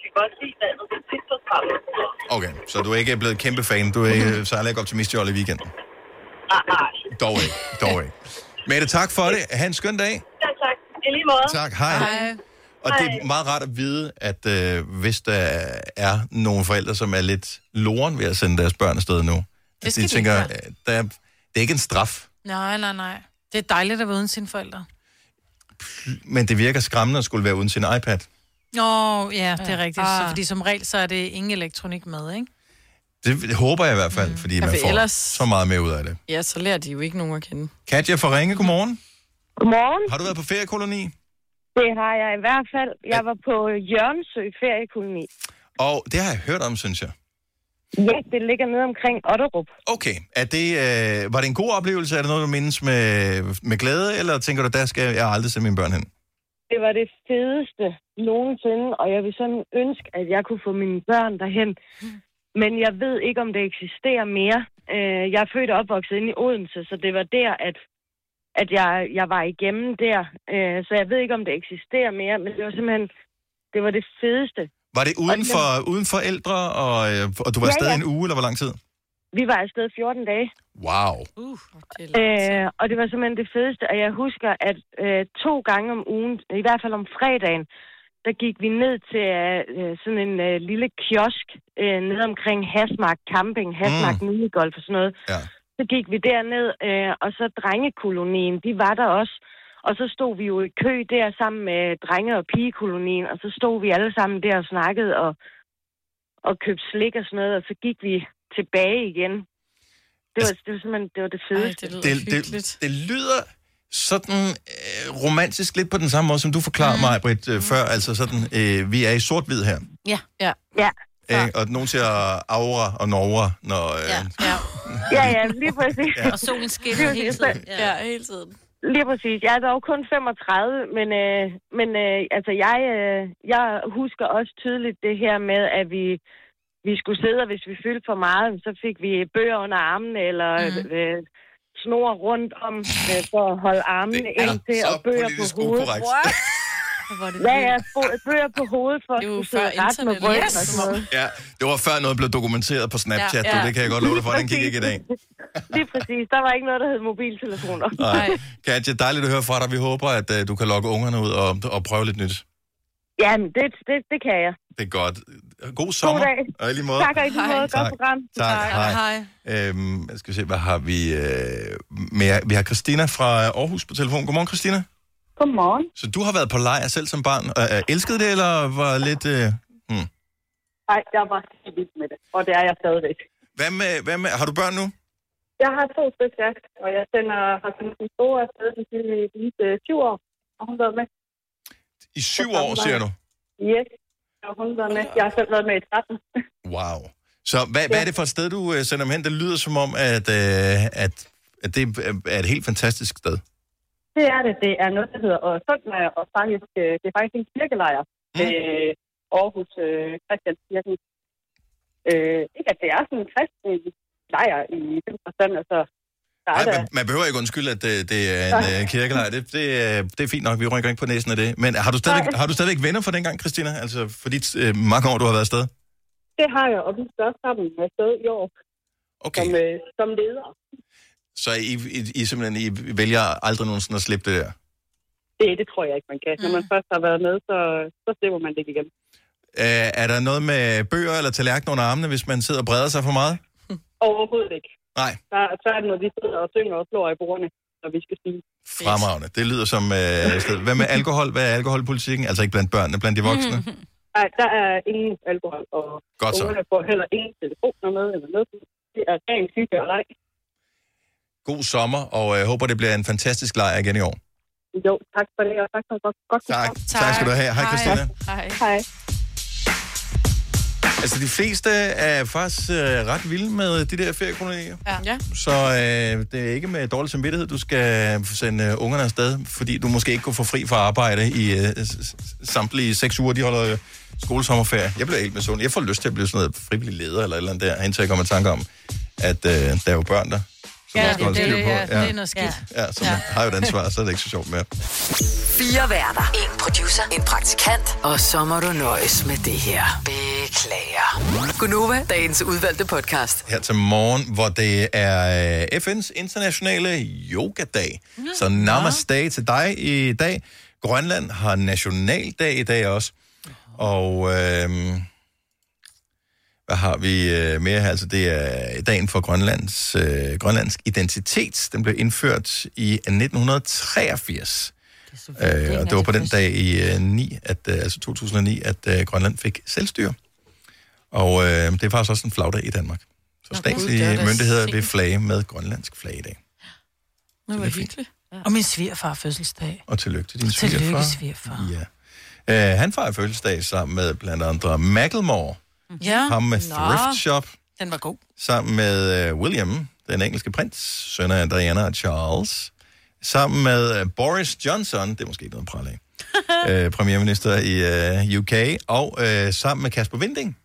kan godt lide vandet. Det er tit på stranden. Okay, så du er ikke blevet kæmpe fan. Du er ikke, sejler ikke optimistjold i weekenden. Nej, nej. Dog ikke, dog ikke. Mette, tak for det. Ha' en skøn dag. Ja, tak. I lige måde. Tak, hej. Hej. Og det er meget rart at vide, at øh, hvis der er nogle forældre, som er lidt loren ved at sende deres børn afsted nu, at skal de de tænker, øh, der er, det er ikke en straf, Nej, nej, nej. Det er dejligt at være uden sine forældre. men det virker skræmmende at skulle være uden sin iPad. Nå, ja, det er rigtigt. Ah. Så, fordi som regel, så er det ingen elektronik med, ikke? Det, det håber jeg i hvert fald, fordi Ja, man for får ellers- så meget mere ud af det. Ja, så lærer de jo ikke nogen at kende. Katja fra Ringe, godmorgen. Godmorgen. Har du været på feriekoloni? Det har jeg i hvert fald. Jeg var på Jørgensø feriekoloni. Og det har jeg hørt om, synes jeg. Ja, det ligger nede omkring Otterup. Okay, er det, øh, var det en god oplevelse? Er det noget, du mindes med, med glæde, eller tænker du, der skal jeg aldrig sende mine børn hen? Det var det fedeste nogensinde, og jeg vil sådan ønske, at jeg kunne få mine børn derhen. Men jeg ved ikke, om det eksisterer mere. Øh, Jeg er født og opvokset inde i Odense, så det var der, at, at jeg, jeg var igennem der. Øh, Så jeg ved ikke, om det eksisterer mere, men det var simpelthen, det var det fedeste. Var det uden Og det- for, uden for ældre, og, og du var Ja, afsted ja. en uge, eller hvor lang tid? vi var afsted 14 dage. Wow. Uh, det Øh, og det var simpelthen det fedeste, og jeg husker, at øh, to gange om ugen, i hvert fald om fredagen, der gik vi ned til øh, sådan en øh, lille kiosk øh, ned omkring Hasmark Camping, Hasmark mm. Minigolf og sådan noget. Ja. Så gik vi derned, øh, og så drengekolonien, de var der også. Og så stod vi jo i kø der sammen med drenge- og pigekolonien, og så stod vi alle sammen der og snakkede og, og købte slik og sådan noget, og så gik vi tilbage igen. Det var, det var simpelthen det, var det fedeste. Ej, det det, det, det lyder sådan øh, romantisk lidt på den samme måde, som du forklarede mig, Britt, øh, før. Altså sådan, øh, vi er i sort-hvid her. Ja. Ja. Ja. Øh, og nogen siger aura og norra, når... Øh, ja. Ja. Ja, ja, lige præcis. Ja. Og solen skinner hele tiden. ja, hele tiden. Lige præcis. Jeg er dog kun 35, men, øh, men øh, altså, jeg, øh, jeg husker også tydeligt det her med, at vi, vi skulle sidde, og hvis vi fyldte for meget, så fik vi bøger under armene, eller mm. øh, snor rundt om, øh, for at holde armene ind til, og bøger på politisk hovedet. Ukorrekt. Ja, ja, bo- bøger på hovedet, for at Det er kunne sidde før ret med ryggen Yes. og sådan noget. Ja, det var før noget blev dokumenteret på Snapchat, Ja, ja, det kan jeg godt love dig for, den gik ikke i dag. Lige præcis. Der var ikke noget, der hed mobiltelefoner. Nej. Katja, dejligt at høre fra dig. Vi håber, at uh, du kan lokke ungerne ud og, og prøve lidt nyt. Jamen, det, det, det kan jeg. Det er godt. God sommer. dag. Og i lige måde. Tak og i lige måde. Godt Tak. program. Tak, hej. Hej. Øhm, skal vi se, hvad har vi øh, mere? Vi har Christina fra Aarhus på telefon. Godmorgen, Christina. Godmorgen. Så du har været på lejr selv som barn. Øh, elskede det, eller var lidt... Øh, hmm. Nej, jeg var helt vild med det, og det er jeg stadigvæk. hvad, med, hvad med... Har du børn nu? Jeg har to stykker, ja, og jeg sender, har sendt min store afsted de sidste 20 år, og hun har med. I syv år, siger du? Yes, og hun har med. Jeg har selv været med i 13. Wow. Så hvad, hvad er det for et sted, du øh, sender dem hen? Det lyder som om, at, øh, at, at det er et helt fantastisk sted. Det er det. Det er noget, der hedder og Sundlejr, og faktisk, øh, det er faktisk en kirkelejr. Mm. Øh, Aarhus øh, Christianskirken. Øh, ikke at det er sådan en kristen lejr i den forstand, altså Nej, man, man behøver ikke undskylde, at det, det er en øh, kirkelejr. Det, det, er- det er fint nok, vi rykker ikke på næsen af det. Men har du stadigvæk, har du stadigvæk venner fra dengang, Christina? Altså for de øh, mange år, du har været afsted? det har jeg, og vi skal også sammen afsted i år Okay. som, øh, som leder. Så I, I, I simpelthen I vælger aldrig nogensinde at slippe det der? Det, det tror jeg ikke, man kan. Når man først har været med, så, så slipper man det ikke igen. Øh, er der noget med bøger eller tallerkener under armene, hvis man sidder og breder sig for meget? (laughs) Overhovedet ikke. Nej. Der, så er det, når vi sidder og synger og slår i bordene, når vi skal spise. Fremragende. Det lyder som... Øh. Hvad med alkohol? Hvad er alkoholpolitikken? Altså ikke blandt børnene, blandt de voksne? (laughs) Nej, der er ingen alkohol, og Godt så. ungerne får heller ingen telefoner med eller noget. Det er rent hygge og leg. God sommer, og jeg øh, håber, det bliver en fantastisk lejr igen i år. Jo, tak for det, og tak for et godt, godt Tak. program. Tak skal du have. Hej, Christina. Hej. Hej. Altså, de fleste er faktisk øh, ret vilde med de der feriekolonier. Ja. ja. Så øh, det er ikke med dårlig samvittighed, du skal sende øh, ungerne afsted, fordi du måske ikke kunne få fri fra arbejde i øh, samtlige seks uger, de holder øh, skolesommerferie. Jeg bliver helt med sådan. Jeg får lyst til at blive sådan noget frivillig leder eller et eller andet der, indtil jeg kommer i tanke om, at øh, der er jo børn der. Som Ja, man skal holde det, styr det, på. ja, det er noget skidt. Ja, så man har jo et ansvar, så er det ikke så sjovt mere. Fire værter. En producer. En praktikant. Og så må du nøjes med det her. Beklager. Gunova, dagens udvalgte podcast. her til morgen, hvor det er øh, FN's internationale yogadag. Så namaste til dig i dag. Grønland har nationaldag i dag også. Og øh, hvad har vi øh, mere her? Altså, det er dagen for Grønlands, øh, Grønlandsk identitet. Den blev indført i 1983. Øh, og det var på den dag i øh, 9, at, øh, altså 2009, at øh, Grønland fik selvstyre. Og øh, det er faktisk også en flagdag i Danmark. Så Nå, statslige gud, det er myndigheder vil flage med grønlandsk flag i dag. Det var hyggeligt. Og min svigerfar fødselsdag. Og tillykke til din Tillykke, svigerfar. svigerfar. Ja. Uh, han fejrer fødselsdag sammen med blandt andre Macklemore. Ja. Ham med Nå. Thrift Shop. Den var god. Sammen med uh, William, den engelske prins, søn af Diana og Charles. Sammen med uh, Boris Johnson, det er måske ikke noget pral af, uh, (laughs) premierminister i UK. Og uh, sammen med Kasper Vinding.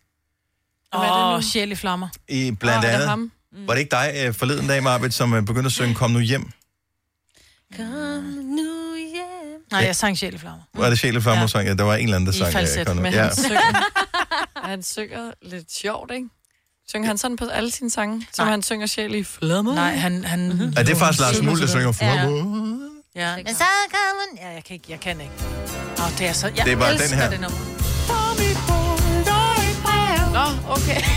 Åh, oh, sjæl i flammer. I blandt det andet. ham? Mm. Var det ikke dig forleden dag, Marbet, som begyndte at synge (laughs) Kom nu hjem? Kom nu hjem. Nej, jeg sang sjæl i flammer. Var det Sjæle Farmer sang? Ja, der var en eller anden, der I sang. uh, falset, men Ja. han, synger, (laughs) han synger lidt sjovt, ikke? Synger han sådan på alle sine sange, som Nej. han synger sjæl i flammer? Nej, han... han Mhm. Er det faktisk Lars Muhl, der synger for Ja. Ja. Men så kan man... Ja, jeg kan ikke. Jeg kan ikke. Åh, det er så... Jeg Det er bare den her. det nummer. Nå, okay. (laughs)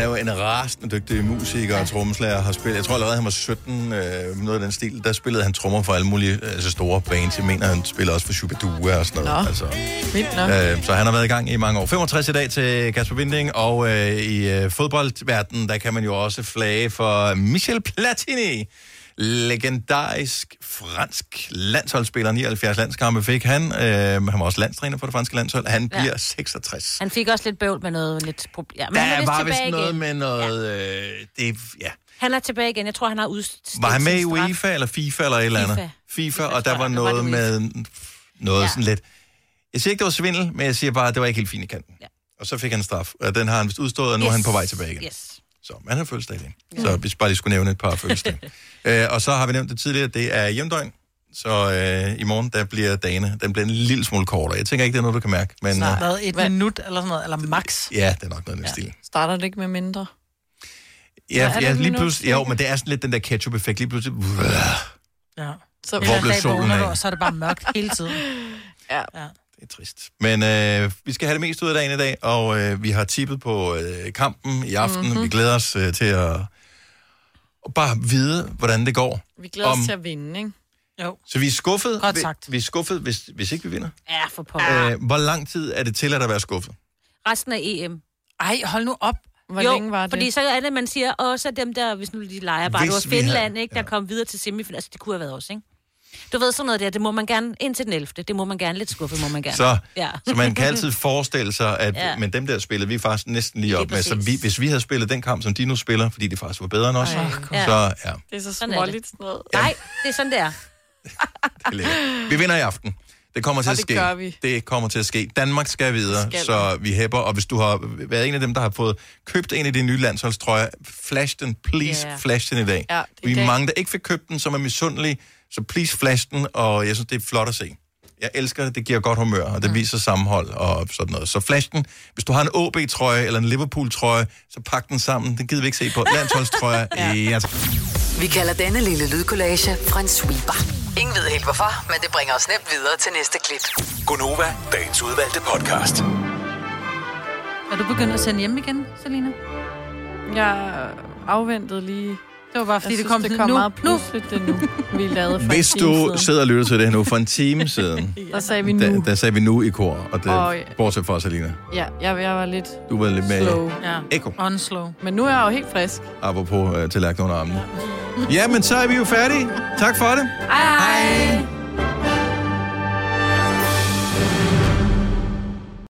Han er jo en rasende dygtig musiker og trommeslager. Har spillet, jeg tror allerede, han var 17, øh, noget af den stil. Der spillede han trommer for alle mulige altså store bands. Jeg mener, han spiller også for Shubidua og sådan noget. Nå. Altså, øh, så han har været i gang i mange år. 65 i dag til Kasper Winding, og øh, i øh, fodboldverdenen, der kan man jo også flage for Michel Platini. Legendarisk fransk landsholdsspiller, 79 landskampe fik han. Øh, han var også landstræner for det franske landshold. Han Ja. bliver 66. Han fik også lidt bøvl med noget lidt problem. Ja, men Der han var vist noget igen. med noget... Øh, det, ja. Han er tilbage igen. Jeg tror, han har udstedt Var han med i. UEFA eller FIFA eller et eller andet? FIFA. FIFA, og der var jeg. noget Var med noget Ja. sådan lidt... Jeg siger ikke, det var svindel, men jeg siger bare, at det var ikke helt fint i kanten. Ja. Og så fik han straf, og den har han vist udstået, og nu er han på vej tilbage igen. Yes. Så man har fødselsdag i dag. Så hvis bare lige skulle nævne et par fødselsdage. (laughs) øh, og så har vi nævnt det tidligere, det er hjemdøgn. Så øh, i morgen, der bliver dagene, den bliver en lille smule kortere. Jeg tænker ikke, det er noget, du kan mærke. Men, Snart øh, været et minut eller sådan noget, eller max. ja, det er nok noget i den stil. Starter det ikke med mindre? Ja, ja et lige pludselig, jo, men det er sådan lidt den der ketchup-effekt. Lige pludselig, Ja. Så Hvor blev dag solen af? og så er det bare mørkt hele tiden. (laughs) Ja. ja. Det er trist. Men øh, vi skal have det mest ud af dagen i dag, og øh, vi har tippet på øh, kampen i aften. Mhm. Mm-hmm. Vi glæder os øh, til at, at bare vide, hvordan det går. Vi glæder os til at vinde, ikke? Jo. Så vi er skuffet, Godt vi, sagt. vi er skuffet hvis, hvis ikke vi vinder. Ja, for pokker. Øh, hvor lang tid er det til at være skuffet? Resten af EM. Ej, hold nu op. Hvor jo, længe var det? fordi så er det, man siger, også dem der, hvis nu de leger bare, Hvis det var vi Finland, havde- ikke, der kom videre til semifinalen. Altså, det kunne have været os, ikke? Du ved sådan noget der, det må man gerne, indtil den 11. Det må man gerne, lidt skuffet må man gerne. Så, ja. så man kan altid forestille sig, at Ja. ja. men dem der spillede vi faktisk næsten lige Lige op med. Så vi, hvis vi havde spillet den kamp, som de nu spiller, fordi de faktisk var bedre end os, Ej. Ja. så ja, Det er så Sådan det. småligt sådan noget. Nej, det er sådan, det er. (laughs) det er. Vi vinder i aften. Det kommer til Og at det ske. gør vi. Det kommer til at ske. Danmark skal videre, Skal så vi hæpper. Og hvis du har været en af dem, der har fået købt en af de nye landsholdstrøjer, flash den, please Ja. flash den i dag. Ja, det vi er mange, der ikke fik købt den, som er misundelige, så please flash den, og jeg synes, det er flot at se. Jeg elsker det, det giver godt humør, og det viser sammenhold og sådan noget. Så flash den. Hvis du har en OB-trøje eller en Liverpool-trøje, så pak den sammen. Den gider vi ikke se på. Landsholdstrøjer, (laughs) ja. ja. Vi kalder denne lille lydkollage en sweeper. Ingen ved helt hvorfor, men det bringer os nemt videre til næste klip. Gonova, dagens udvalgte podcast. Er du begyndt at sende hjem igen, Selina? Jeg afventede lige... Det var bare, fordi jeg det synes, kom det nu. kom Nu. meget pludseligt, det nu, vi lavede for Hvis du siden. sidder og lytter til det her nu for en time (laughs) siden, Der sagde vi nu. der, der sagde vi nu i kor, og det, Og- bortset fra Selina. Ja, jeg, jeg var lidt Du var lidt med slow. Ja, Eko. unslow. Men nu er jeg jo helt frisk. apropos uh, tallerken under armene. Ja, men så er vi jo færdige. Tak for det. Hej hej!